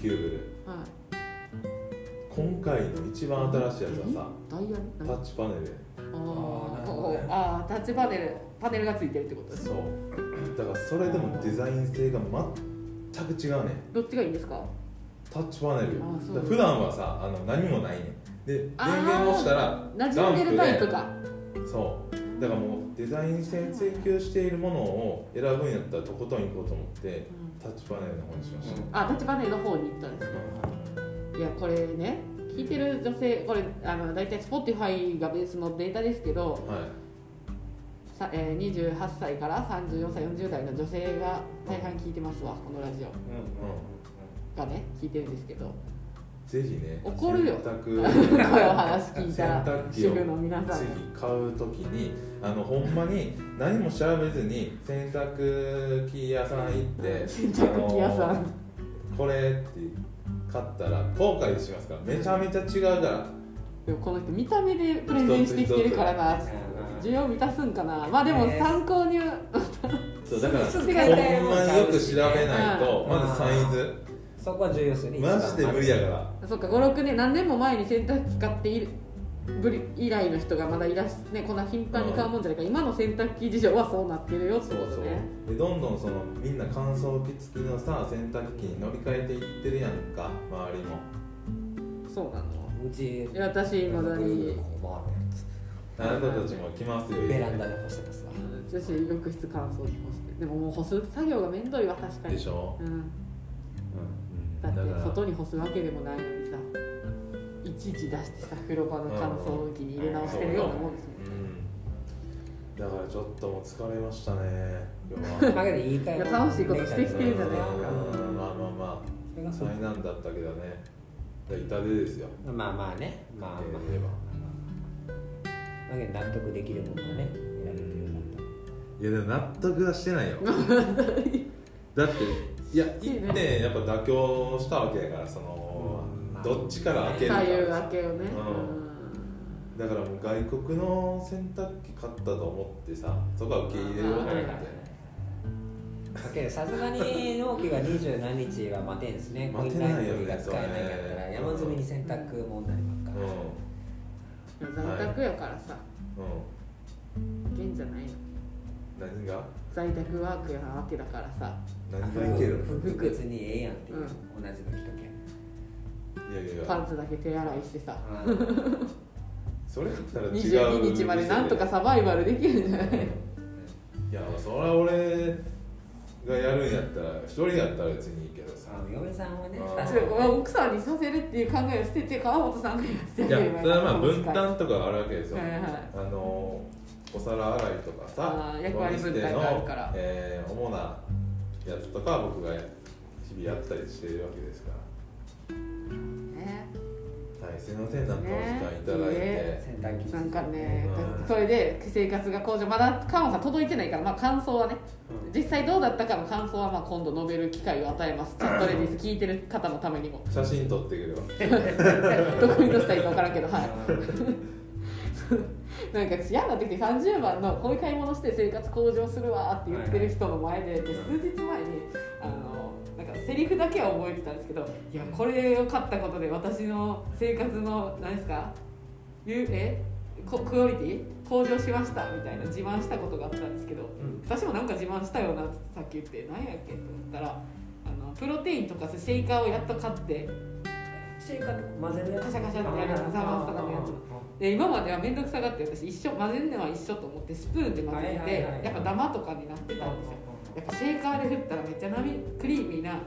キューブル。はい。今回の一番新しいやつはダイヤル？さタッチパネル。やああーなるほどね。ーあータッチパネル。パネルがついてるってことですそう。だからそれでもデザイン性が全く違うねどっちがいいんですか？タッチパネル。よあそう。だから普段はさあの何もないねんで電源を押したら馴染んでるタイプか。そう。だからもうデザイン性追求しているものを選ぶんやったらとことん行こうと思ってタッチパネルの方にしました、あタッチパネルの方に行ったんですねいやこれね聞いてる女性これあの大体 Spotify がベースのデータですけどはい。さ、えー、28歳から34歳40代の女性が大半聞いてますわこのラジオ。がね聞いてるんですけどぜひね怒るよ。洗こういう濯 話聞いた。ら洗濯機を主婦の皆さん次買う時にあのほんまに何も調べずに洗濯機屋さん行って 洗濯機屋さん。あのこれって買ったら後悔しますから。めちゃめちゃ違うから。でもこの人見た目でプレゼンしてきてるからな。需要満たすんかな。まあでもね。参考にそうだから すほんまによく調べないとうん。まずサイズそこは重要ですよねマジで無理やから。そっか56年何年も前に洗濯機買っているぶり以来の人がまだいらっしねこんな頻繁に買うもんじゃないから、今の洗濯機事情はそうなってるよってそうそう。ことねでどんどんそのみんな乾燥機付きのさ洗濯機に乗り換えていってるやんか周りも。そうなの。うち私まだに。こあなたたちも来ますようベランダで干してますわ。女子浴室乾燥機干してでももう干す作業が面倒いわ確かに。でしょ、うん、うんだって外に干すわけでもないのにさいちいち出してさ風呂場の乾燥機に入れ直してるようなもんですもんうん。だからちょっともう疲れましたね今楽しいことしてきてるじゃないですか。うん。まあまあまあ。災難だったけどね。痛手ですよ。まあまあね。まあまあ。まあ納得できるものをねいやでも納得はしてないよだっていや一点やっぱ妥協したわけやからその、うん。まあどっちから開けるか。左右分けをね、うだからもう外国の洗濯機買ったと思ってさそこは受け入れようと思って。だけどさすがに納期が二十何日は待てんですね。コインライブラリが使えないんやったら山積みに洗濯問題ばっかり、在宅やからさ。うんい。けん。じゃないの何が？在宅ワークなわけだからさ。何がいける服別にええやんっていう、うん。同じの着とけ。いやいやパンツだけ手洗いしてさ。あーそれだったら違う。22日までなんとかサバイバルできるんじゃない？いやそれは俺がやるんやったら一人やったら別にいいけどさ。あの嫁さんはね奥さんにさせるっていう考えを捨てて川本さんがやっていやそれはまあ分は担とかがあるわけですよ、いはい。あのお皿洗いとかさ役割分担があるから。えー主なやつとかは僕が日々やったりしているわけですから。ね。はいすいませんなんかお時間いただいて、ね。洗濯機なんかねうん。それで生活が向上まだ川本さん届いてないからまあ感想はね実際どうだったかの感想はまあ今度述べる機会を与えます。チャットレディス聞いてる方のためにも。写真撮ってくればどこに載せたらいいか分からんけどはい。あなんか嫌になってきて30万のこういう買い物して生活向上するわって言ってる人の前でで数日前にあのなんかセリフだけは覚えてたんですけどいやこれを買ったことで私の生活の何ですかゆえこクオリティ向上しましたみたいな自慢したことがあったんですけどうん。私もなんか自慢したよなってさっき言って何やっけと思ったらあのプロテインとかシェイカーをやっと買ってシェイカーって混ぜるやつ。カシャカシャってやるやつザバスとかのやつ。で今までは面倒くさがって私一緒混ぜるのは一緒と思ってスプーンで混ぜてはいはいはいはい。やっぱダマとかになってたんですよ。やっぱシェイカーで振ったらめっちゃなみクリーミーなや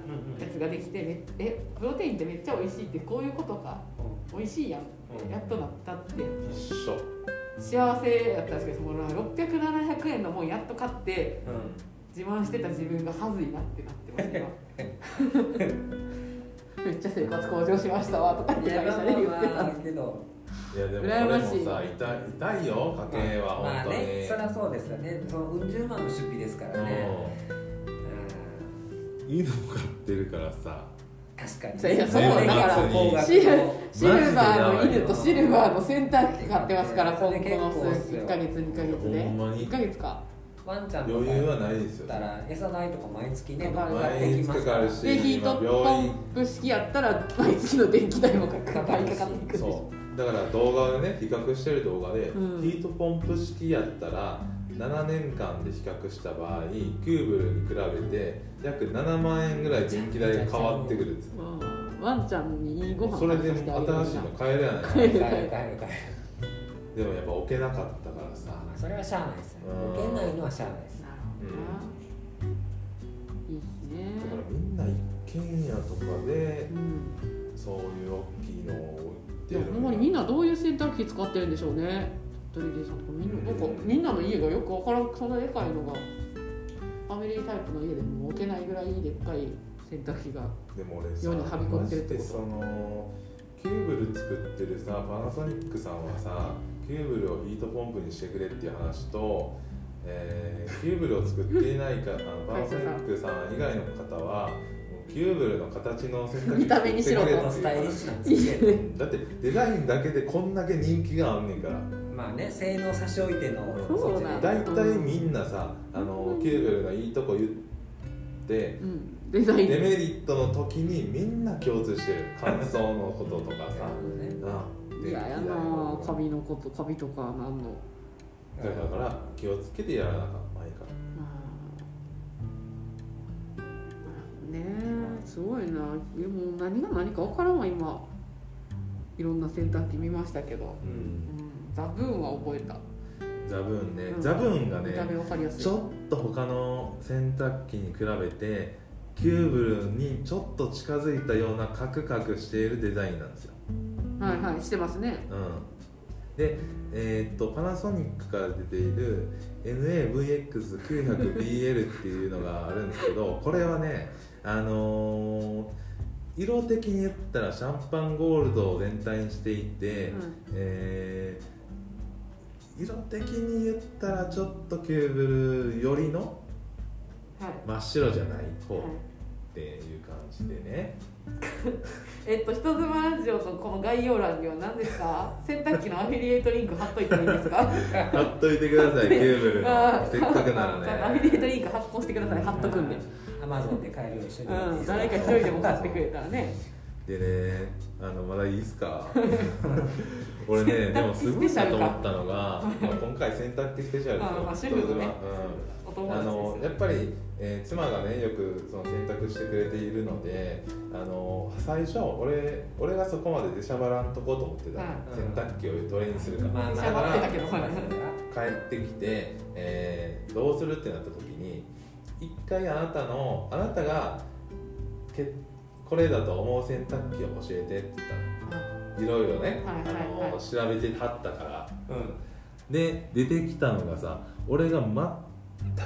つができてめえプロテインってめっちゃ美味しいってこういうことか？美味しいやんってやっとなったって一緒。幸せやったんですけどその600700円のもんやっと買って自慢してた自分がはずいなってなってます今 めっちゃ生活向上しましたわとかっていや会社で言ってたんまあまあですけどいやでも羨ましい俺もさ痛い。痛いよ家計はまあ本当に、ねそりゃそうですよね。そのうん十万の出費ですからね。うん。犬も飼ってるからさ。確かにいやそうだからシルの。シルバーの犬とシルバーの洗濯機買ってますから今後の結構っすよ。1ヶ月2ヶ月で。ほんまに。1ヶ月かワンちゃんとか余裕はないですよだったら餌代とか毎月ねかかってきますから。毎月かかるしでヒートポンプ式やったら毎月の電気代もかかっていそう。だから動画でね比較してる動画で、うん。ヒートポンプ式やったら7年間で比較した場合キューブルに比べて約7万円ぐらい電気代が変わってくるっつってうん。ワンちゃんにいいご飯それで新しいの買えるやないか。買える買える買える帰る。でもやっぱ置けなかったからさ。まあそれはしゃあないです受けないのはしゃあないです。なるほどな。いいですね。だからみんな一軒家とかでうんそういう大きいのを置いてる。ほんまにみんなどういう洗濯機使ってるんでしょうね。トリディさんとみんな。なんかみんなの家がよくわからんそんなでかいのがファミリータイプの家でも置けないぐらいでっかい洗濯機がでも俺さ世にはびこってるってこと。そのキューブル作ってるさパナソニックさんはさキューブルをヒートポンプにしてくれっていう話と、えーキューブルを作っていないかあのパナソニックさん以外の方はキューブルの形の洗濯機見た目にしろと作ってくれっていうスタイリッシュなんだってデザインだけでこんだけ人気があんねんから。まあね性能差し置いてのそうなんっちで。大体みんなさあのキューブルのいいとこ言ってうん。デザイン。デメリットの時にみんな共通してる。乾燥のこととかさ。うんいややな。髪のこと髪とかなんの。だから気をつけてやらなあかんまいかうんねえすごいな。でも何が何か分からんわ今。いろんな洗濯機見ましたけど、ら、う、うんん、ザブーンは覚えた。ザブーンね、うん。ザブーンがねちょっと他の洗濯機に比べてキューブルにちょっと近づいたようなカクカクしているデザインなんですよはいはいしてますね。うん、で、えーっとパナソニックから出ている NAVX900BL っていうのがあるんですけど これはねあのー色的に言ったらシャンパンゴールドを全体にしていて、うんえー色的に言ったらちょっとキューブルよりのはい。真っ白じゃない方はい。っていう感じでね えっと人妻ラジオのこの概要欄には何ですか？洗濯機のアフィリエイトリンク貼っといたらいいですか？貼っといてくださいキューブルの。せっかくならアフィリエイトねリンク発行してください。貼っとくんで、アマゾンで買えるように一緒に。うん、誰か一人でも買ってくれたらね。でねあのまだいいっすか？俺ねでもすごいなと思ったのが、まあ、今回洗濯機スペシャルですよ。あまあ主婦のね。うんお友達あのやっぱり、えー妻がねよくその洗濯してくれているのであの最初俺俺がそこまで出しゃばらんとこうと思ってた、うん洗濯機をどれにするか、まあまあ出しゃばってたけどまあまあ帰ってきて、えーどうするってなった時に一回あなたのあなたがけこれだと思う洗濯機を教えてって言ったの。いろいろね、はいはいはいあの調べてはったから。うん。で出てきたのがさ俺が全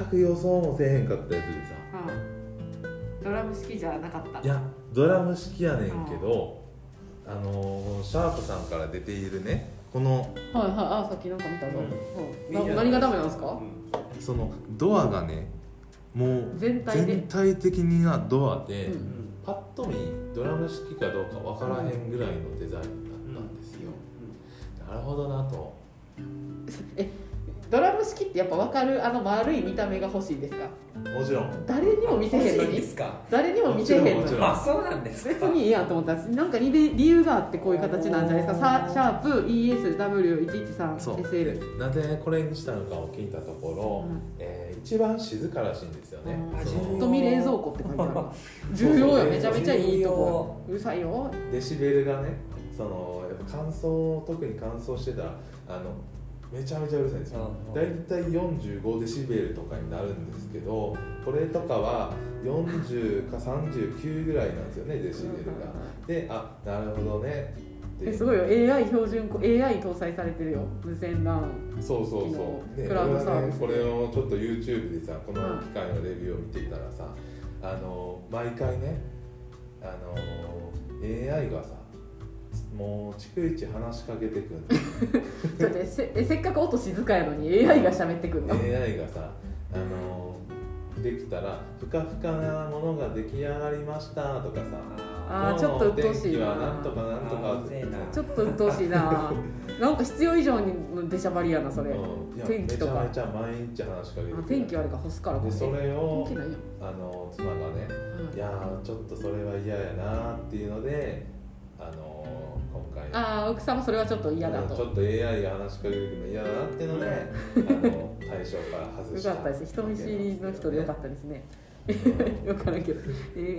く予想もせえへんかったやつでさ。うん。ドラム式じゃなかった。いやドラム式やねんけど、あのーシャープさんから出ているねこのはいはいあさっきなんか見たぞ、うん。うん。な何がダメなんですか、そのドアがねもう全体で。全体的なドアで、うん。パッと見ドラム式かどうかわからへんぐらいのデザインだったんですよ、なるほどなと。えドラム式ってやっぱ分かるあの丸い見た目が欲しいですか？もちろん。誰にも見せへんのに？欲しいですか。誰にも見せへんのに？あそうなんですか。別にいいやと思ったらなんか理理由があってこういう形なんじゃないですか？さシャープ ESW113SL なぜこれにしたのかを聞いたところ、うん。えー一番静からしいんですよね、うん。そのパッと見冷蔵庫って書いてある。わ 重要よ。めちゃめちゃいいとこ。うるさいよ。デシベルがねそのやっぱ乾燥特に乾燥してたらあのめちゃめちゃうるさいんですよ。うんだいたい45デシベルとかになるんですけどこれとかは40か39ぐらいなんですよねデシベルが。であなるほどね。って。えすごいよ。AI 標準こ AI 搭載されてるよ。無線 LAN そうそうそう。でクラウドサービスねこれをちょっと YouTube でさこの機械のレビューを見ていたらさ、あの毎回ねあの AI がさもう逐一話しかけてくんだってせえせっかく音静かやのに AI が喋ってくんの。AI がさあのできたらふかふかなものが出来上がりましたとかさ。あーちょっと鬱陶しいな。なんとかなんとかちょっと鬱陶しいな。なんか必要以上にの出しゃばりやなそれうん天気とかめちゃめちゃ毎日話しかけてくある天気悪いから干すからでそれを天気ないよ、あの妻がねうんいやーちょっとそれは嫌やなっていうのであのー今回。ああ奥さんもそれはちょっと嫌だと。ちょっと AI が話しかけてくるの嫌だなっていうのであの対象から外したよかったです。人見知りの人でよかったですね。うん。よくないけど。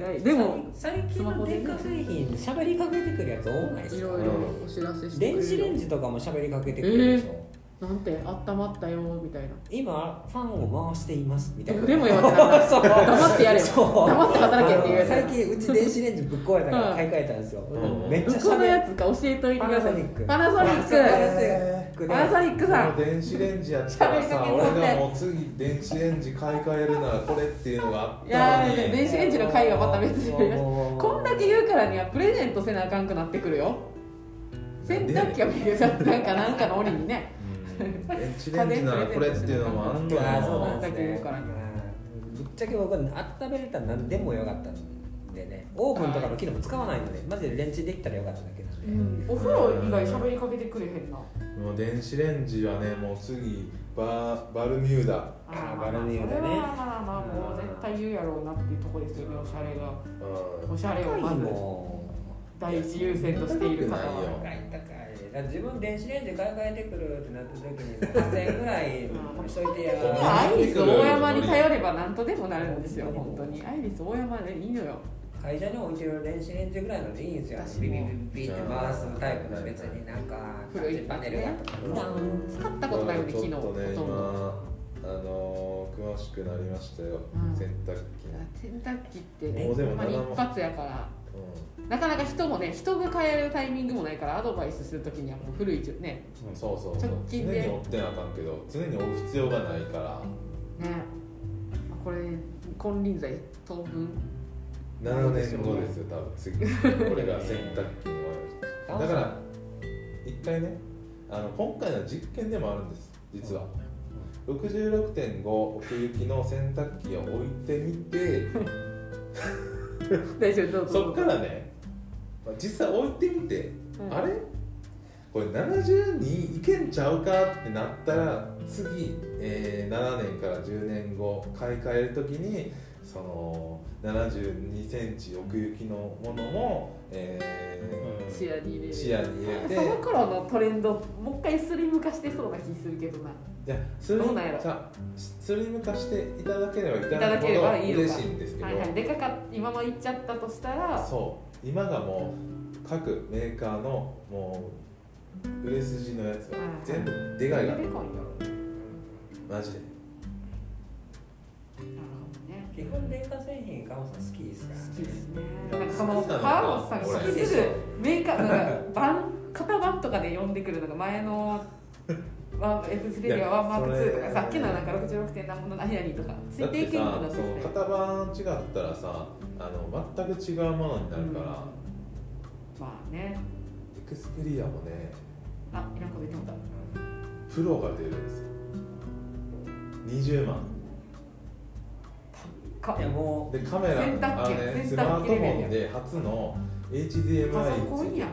AI でも最近の電化製品喋りかけてくるやつ多ないですか？いろいろお知らせして電子レンジとかも喋りかけてくるでしょ、なんて温まったよみたいな。今ファンを回していますみたいな。でもよってな そう。黙ってやれよ。黙って働けっていう最近うち電子レンジぶっ壊れたから買い替えたんですよ、うん。めっちゃどこのや喋つか教えといてください。パナソニック。パナソニック。さん。もう電子レンジやったらさ俺がもう次電子レンジ買い替えるならこれっていうのがあっいやたのに。ー電子レンジの回がまた。別にこんだけ言うからにはプレゼントせなあかんくなってくるよ。洗濯機はなんかなんかの折にね。うん電子レンジならこれっていうのもあん。のよあそうなん。だけ言ねうからぶっちゃけ僕は温めれたら何でもよかったん。でねオーブンとかの機能も使わないのでマジでレンチできたらよかっただけなん。で、お風呂以外喋りかけてくれへん。なもう電子レンジはねもう次ババルミューダあーバルミューダねまあまあもう絶対言うやろうなっていうところですよねおしゃれがおしゃれをまず第一優先としている方は高い高い自分電子レンジ買い替えてくるってなった時に8000円ぐらいしといてやアイリス大山に頼れば何とでもなるんですよ本当にアイリス大山でいいのよ会社に置いてる電子レンジぐらいのでいいんですよビビビビって回すタイプの別になんか古いパネルがとかいらん使ったことないので昨日。ほとんど今あのー詳しくなりましたよ、うん。洗濯機。洗濯機ってねまに7一発やからなかなか人もね人が変えるタイミングもないからアドバイスするときにはもう古いね。うん、そうそうそう。直常近で。に追ってなあかんけど常に追う必要がないから。ね。あこれ金輪際当分7年後ですよ多分。次。これが洗濯機に終わりましただから一回ねあの今回の実験でもあるんです実は。66.5奥行きの洗濯機を置いてみて 大丈夫どうぞそっからねまあ、実際置いてみて、うん。あれ？これ70にいけんちゃうかってなったら次、えー7年から10年後買い替える時にその7 2センチ奥行きのものも、えー視野に入れる。視野に入れて。その頃のトレンドもう一回スリム化してそうな気するけどな。いやスリどうなんやろ。さスリム化していただければいただければいいのか嬉しいんですけど、はいはい。でかかっ今まいっちゃったとしたら。そう。今がもう各メーカーのもう売れ筋のやつがはい全部でかいかいんだろう。ねマジで基本電化製品カモさん好きですから好きですね。なんかその好きなのか川本さんがするメーカーなんか版型番とかで呼んでくるのが前のワン F スレディアワンマーク2とかさっきのなんか66点何もの何々とか推だって定金額だとさその型番違ったらさあの全く違うものになるから、まあねエクスペリアもねあいらんこと言ってもらっプロが出るんですよ20万か。いやもでカメラ洗濯機あのねス洗濯機マートフォンで初の HDMI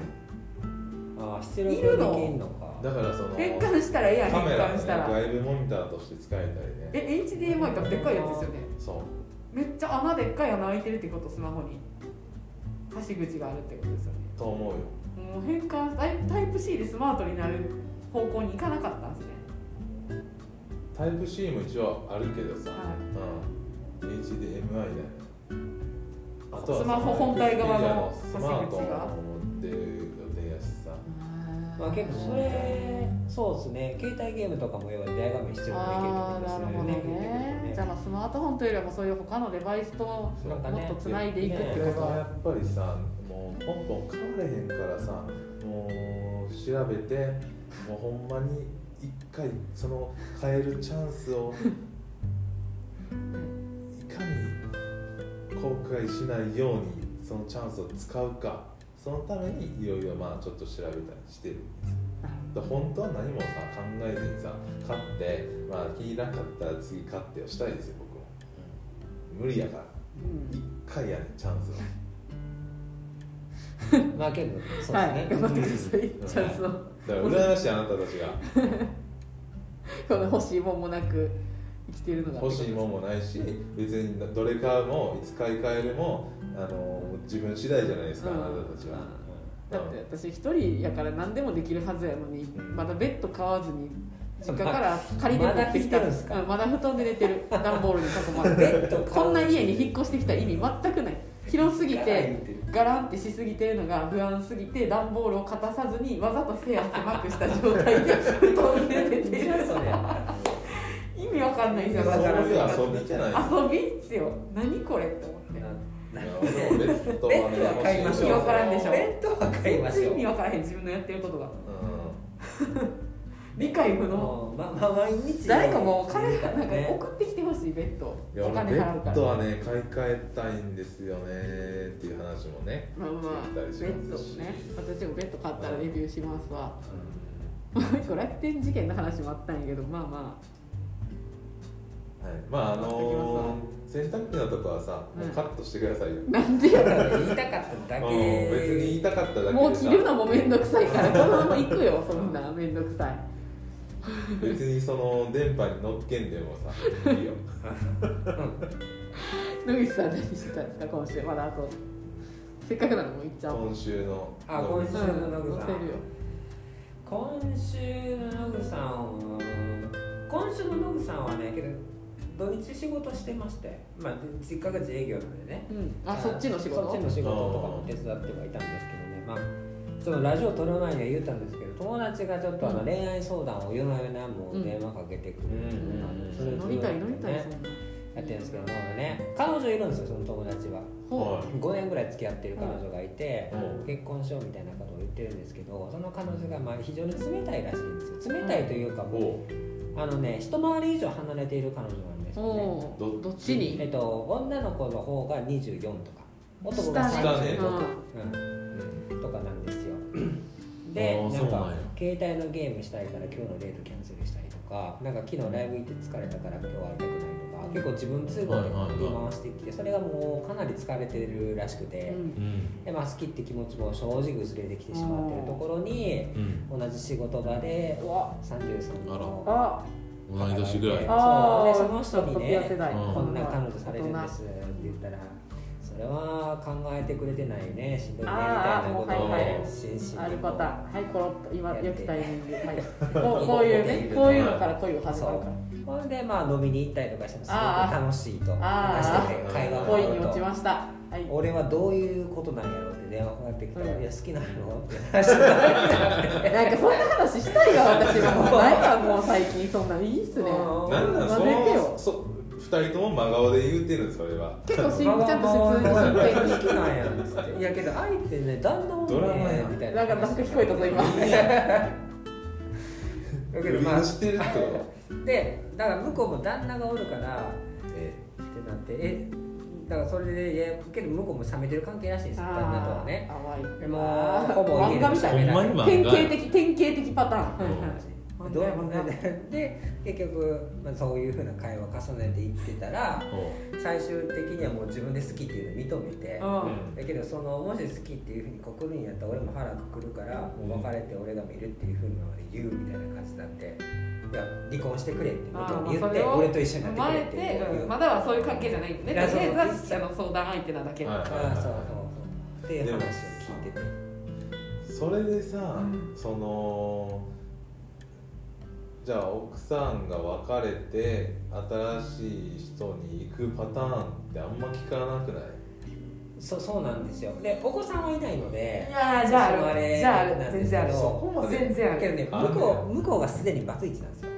ああ出力できいるの。だからその変換したらええやんカメ変ラのね換したら。外部モニターとして使えたりね。え HDMI ってでっかいやつですよね？そう。めっちゃ穴でっかい穴開いてるってことスマホに。差し口があるってことですよね。と思うよ。もう変換タイタイプ C でスマートになる方向に行かなかったんですね。タイプ C も一応あるけどさ、はうん、HDMI だよね。あとはスマホ本体側のスマート差し口が。も持ってる予定やしさ。まあ結構それそうですね。携帯ゲームとかも要は大画面出力できるとですよなるほどね。じゃあまあスマートフォンというよりもそういう他のデバイスともそうなんかねっとつないでいくってこことはれがやっぱりさもうポンポン買われへんからさもう調べてもうほんまに一回その買えるチャンスをに後悔しないようにそのチャンスを使うかそのためにいろいろまあちょっと調べたりしてるんです。よだから本当は何もさ考えずにさ買ってまあ気になかったら次買ってをしたいですよ僕も無理やから。うん。一回やねチャンスは。まあ結構そうですね、はい。頑張ってください。チャンスを。だから羨ましいあなたたちが。この欲しいもんもなく。生きてるのが欲しいもんもないし別にどれ買うもいつ買い替えるもあの自分次第じゃないですか、うん。あなたたちは、だって私一人やから何でもできるはずやのにうんまだベッド買わずに実家から借りて持ってきた。ままだ布団で寝てる。段ボールに囲まれベて こんな家に引っ越してきた意味全くない。広すぎてガランってしすぎてるのが不安すぎて段ボールを片さずにわざと部屋狭くした状態で布団で寝てる 味わかんないんですよだから遊びじゃない。遊びっすよ。何これって思って。ないや俺もベッドは買いましょう。意味わからんでしょ。ベッドは買いましょう。意味わからへん。自分のやってることが。う理解不能。ままあ毎日誰かもう金なんかね。送ってきてほしいベッド。んいやお金払うから。ッドはね買い替えたいんですよねっていう話もねまあまあベッドね。私もベッド買ったらレビューしますわ。うもう一個楽天事件の話もあったんやけどまあまんはい、まああのー、洗濯機のとこはさ、もうカットしてくださいよ、あなんでや言いたかっただけ。うん別に言いたかっただけでさもう切るのもめんどくさいからこのまま行くよそんなめんどくさい。別にその電波に乗っけんでもさいいよ。野口さん何してたんですか今週まだあとせっかくなのもう行っちゃおう。今週のあ今週のうん野口さん。載せるよ今週の野口さんは今週の野口さんはねけど土日仕事してましてまあ実家が自営業なんでね。うん。あそっちの仕事？そっちの仕事とかも手伝ってはいたんですけどね。まあそのラジオ撮る前には言ったんですけど友達がちょっとあのうん恋愛相談を夜な夜なもう電話かけてくるっていうのがあってそれを乗りたい乗りたいやってるんですけどもね彼女いるんですよその友達は。ほはい5年ぐらい付き合ってる彼女がいて、う。ん結婚しようみたいなことを言ってるんですけどその彼女がまあ非常に冷たいらしいんですよ。冷たいというかもう、おあのね一回り以上離れている彼女なんですうよね。おどうどっちに？えっと女の子の方が24とか。男が下ね。36、うん。うん、とかなんですよ。あ でなんなんや。携帯のゲームしたいから今日のデートキャンセルしたりとかなんか昨日ライブ行って疲れたから今日は会いたくないとか結構自分都合で振り回してきてそれがもうかなり疲れてるらしくて、うん。でまあ、好きって気持ちも正直薄れてきてしまってるところにうん。同じ仕事場でうわ33のあ同い年ぐらい。あそう。でその人にねこんな彼女されるんですって言ったらそれは考えてくれてないねしんどいねみたいなこともうはいはい。を真摯に。あるパターン。はいコロッと今やって良きタイミングはいこうこういうね こういうのから恋を始まるから。ほんでまあ飲みに行ったりとかしてもすごく楽しいと。話してて会話が恋に落ちました。はい。俺はどういうことなんやろうって電話かかってきたら「う。んいや好きなの?」って話してた。なんかそんな話したいわ私はも。う ないわもう最近。そんなんいいっすね。なん。なんそのそ二人とも真顔で言うてるそれは。結構しんちゃんと普通に真好きなんやんつって。いやけど相手ね旦那もドラマねやんみたいな。なんかなんか聞こえたぞ今。だけどまあしでだから向こうも旦那がおるからえってなってえだからそれでいやけど向こうも冷めてる関係らしいです旦那とはね。淡い。もうほぼ漫画みたいほんまに漫画。典型的典型的パターン、どうで結局、まあ、そういうふうな会話重ねていってたらお最終的にはもう自分で好きっていうのを認めて、うん。だけどそのもし好きっていうふうに告るんやったら俺も腹くくるからもう別れて俺が見るっていうふうに言うみたいな感じになっていや離婚してくれって向こうに言って俺と一緒になってくれってう。うん。まだはそういう関係じゃないんでね。いやそうとりあえずは相談相手なだけ、はいああそうそうそう。っていう話を聞いてて。それでさ、うん。そのじゃあ奥さんが別れて新しい人に行くパターンってあんま聞かなくない？そうそうなんですよ。でお子さんはいないのでいやーじゃあある。じゃあある。全然ある。そこまで。全然あるけどね。向こう向こうがすでにバツイチなんですよ。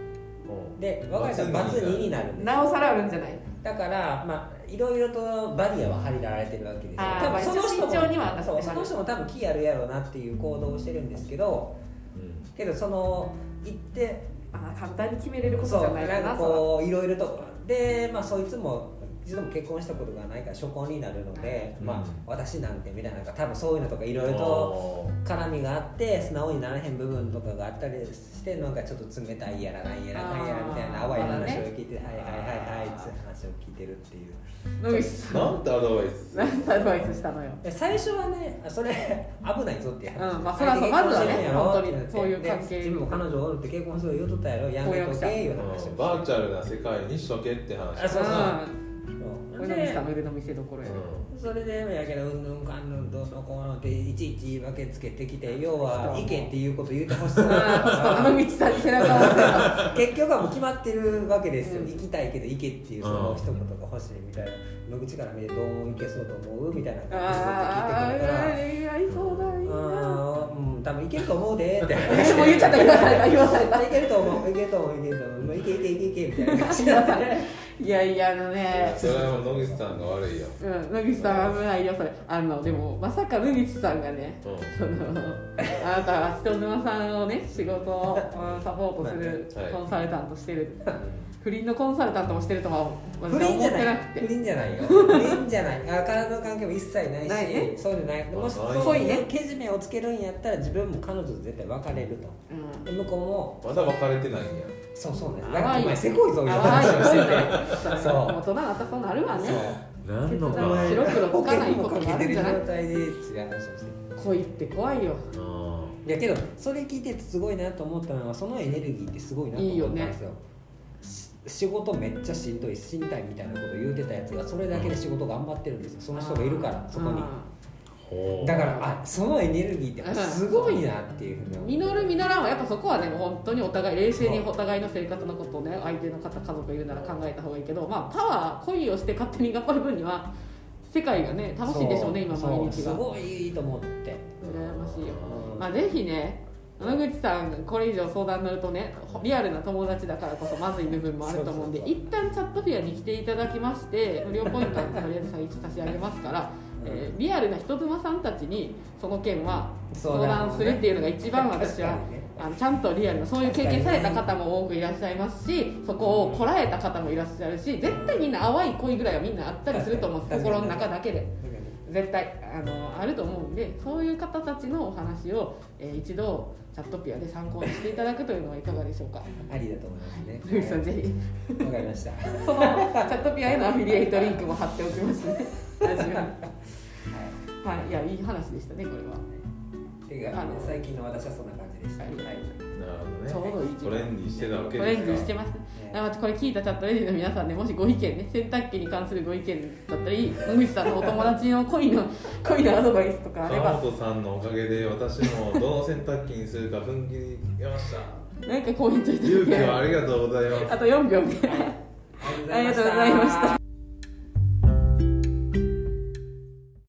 で別れたらバツ2になるんですなおさらあるんじゃない？だからまあいろいろとバリアは張られてるわけですよ。多分その人まあ一応慎重にはなってそうその人も多分気あるやろうなっていう行動をしてるんですけどうん。けどその行ってあー簡単に決めれることじそうゃないかななんかこういろいろと。でまあそいつも一度も結婚したことがないから初婚になるので、うん。まあ私なんてみたいな多分そういうのとかいろいろとお絡みがあって素直にならへん部分とかがあったりしてなんかちょっと冷たいやらなんやらかんやらみたいな淡い話を聞いて、はいはいはいはいって話を聞いてるっていう野口さんなんてアドバイス。する何てアドバイスしたのよで最初はねあそれ危ないぞって話、うんまあそれはそうまずはね本当にそういう関係で自分も彼女おるって結婚する言うとったやろやめとけいう話をうんバーチャルな世界にしとけって話あそうそううんそう野口さんの腕の見せ所やねそれでやけどうんぬんかんぬんどうのこうのっていちいち言い訳つけてきて要は意見っていうこと言うてほしそう。あー。野口さんに背中を押せば結局はもう決まってるわけですよ、うん。行きたいけど行けっていうその一言が欲しいみたいな。野口から見てどう行けそうと思うみたいな感あじで聞いてくるから。あ恋愛相談いいうん。多分行けると思うでって私も言っちゃった。言わされた言わされた。いけると思ういけると思ういけると思うもう行け行け行け行けみたいな感じ言わされいやいやあのね。それは野口さんが悪いよ、うん、野口さん危ないよそれ。あのでもまさか野口さんがねうん。その あなたは人妻さんをね仕事をうんサポートするはい。コンサルタントしてる不倫のコンサルタントもしてるとは私不は思って倫じゃなないくて。不倫じゃないよ。不倫じゃない。あ体の関係も一切ないし。ないね。そうい。うのないもしそういうねけじめをつけるんやったら自分も彼女と絶対別れると。うん。で向こうもまだ別れてないんや。そうそうね。なんかお前せこいぞみたいな。淡い話をしててそう。大人になったらそうなるわね。なんのか白黒つか。ないことがあるんじゃない状態でって話をして。恋って怖いよ。うんいやけどそれ聞いててすごいなと思ったのはそのエネルギーってすごいなと思ったんですよ。し仕事めっちゃしんどいしんたいみたいなこと言うてたやつがそれだけで仕事頑張ってるんですよ。その人がいるからそこに。だからあそのエネルギーってすごいなっていうふうに思う。実る実らんはやっぱそこはね本当にお互い冷静にお互いの生活のことをね相手の方家族いるなら考えた方がいいけどまあパワー恋をして勝手に頑張る分には世界がね楽しいでしょうね今毎日が。すごいいいと思って。羨ましいよ。うん。まあぜひね野口さんこれ以上相談乗るとねリアルな友達だからこそまずい部分もあると思うんで一旦チャットフィアに来ていただきまして無料ポイントはとりあえず最初差し上げますから、えーリアルな人妻さんたちにその件は相談するっていうのが一番私はあのちゃんとリアルなそういう経験された方も多くいらっしゃいますしそこをこらえた方もいらっしゃるし絶対みんな淡い恋ぐらいはみんなあったりすると思うんです心の中だけで。絶対あのあると思うんでそういう方たちのお話を、えー一度チャットピアで参考にしていただくというのはいかがでしょうか？ありだと思いますね。野口さんぜひ。わかりました。そのチャットピアへのアフィリエイトリンクも貼っておきますね。ラジオにはい。いやいい話でしたねこれは。ていうかあの。最近の私はそんな感じでした。はい。はいなるほどね。ちょうどいいトレンディしてたわけトレですか。ンドしてますねだからこれ聞いたチャットレディの皆さんでもしご意見ね洗濯機に関するご意見だったり野口さんのお友達の恋の 恋のアドバイスとかあれば。川本さんのおかげで私もどの洗濯機にするか踏ん切りました。なんかコメントいただ勇気けをありがとうございます。あと4秒で。ありがとうございました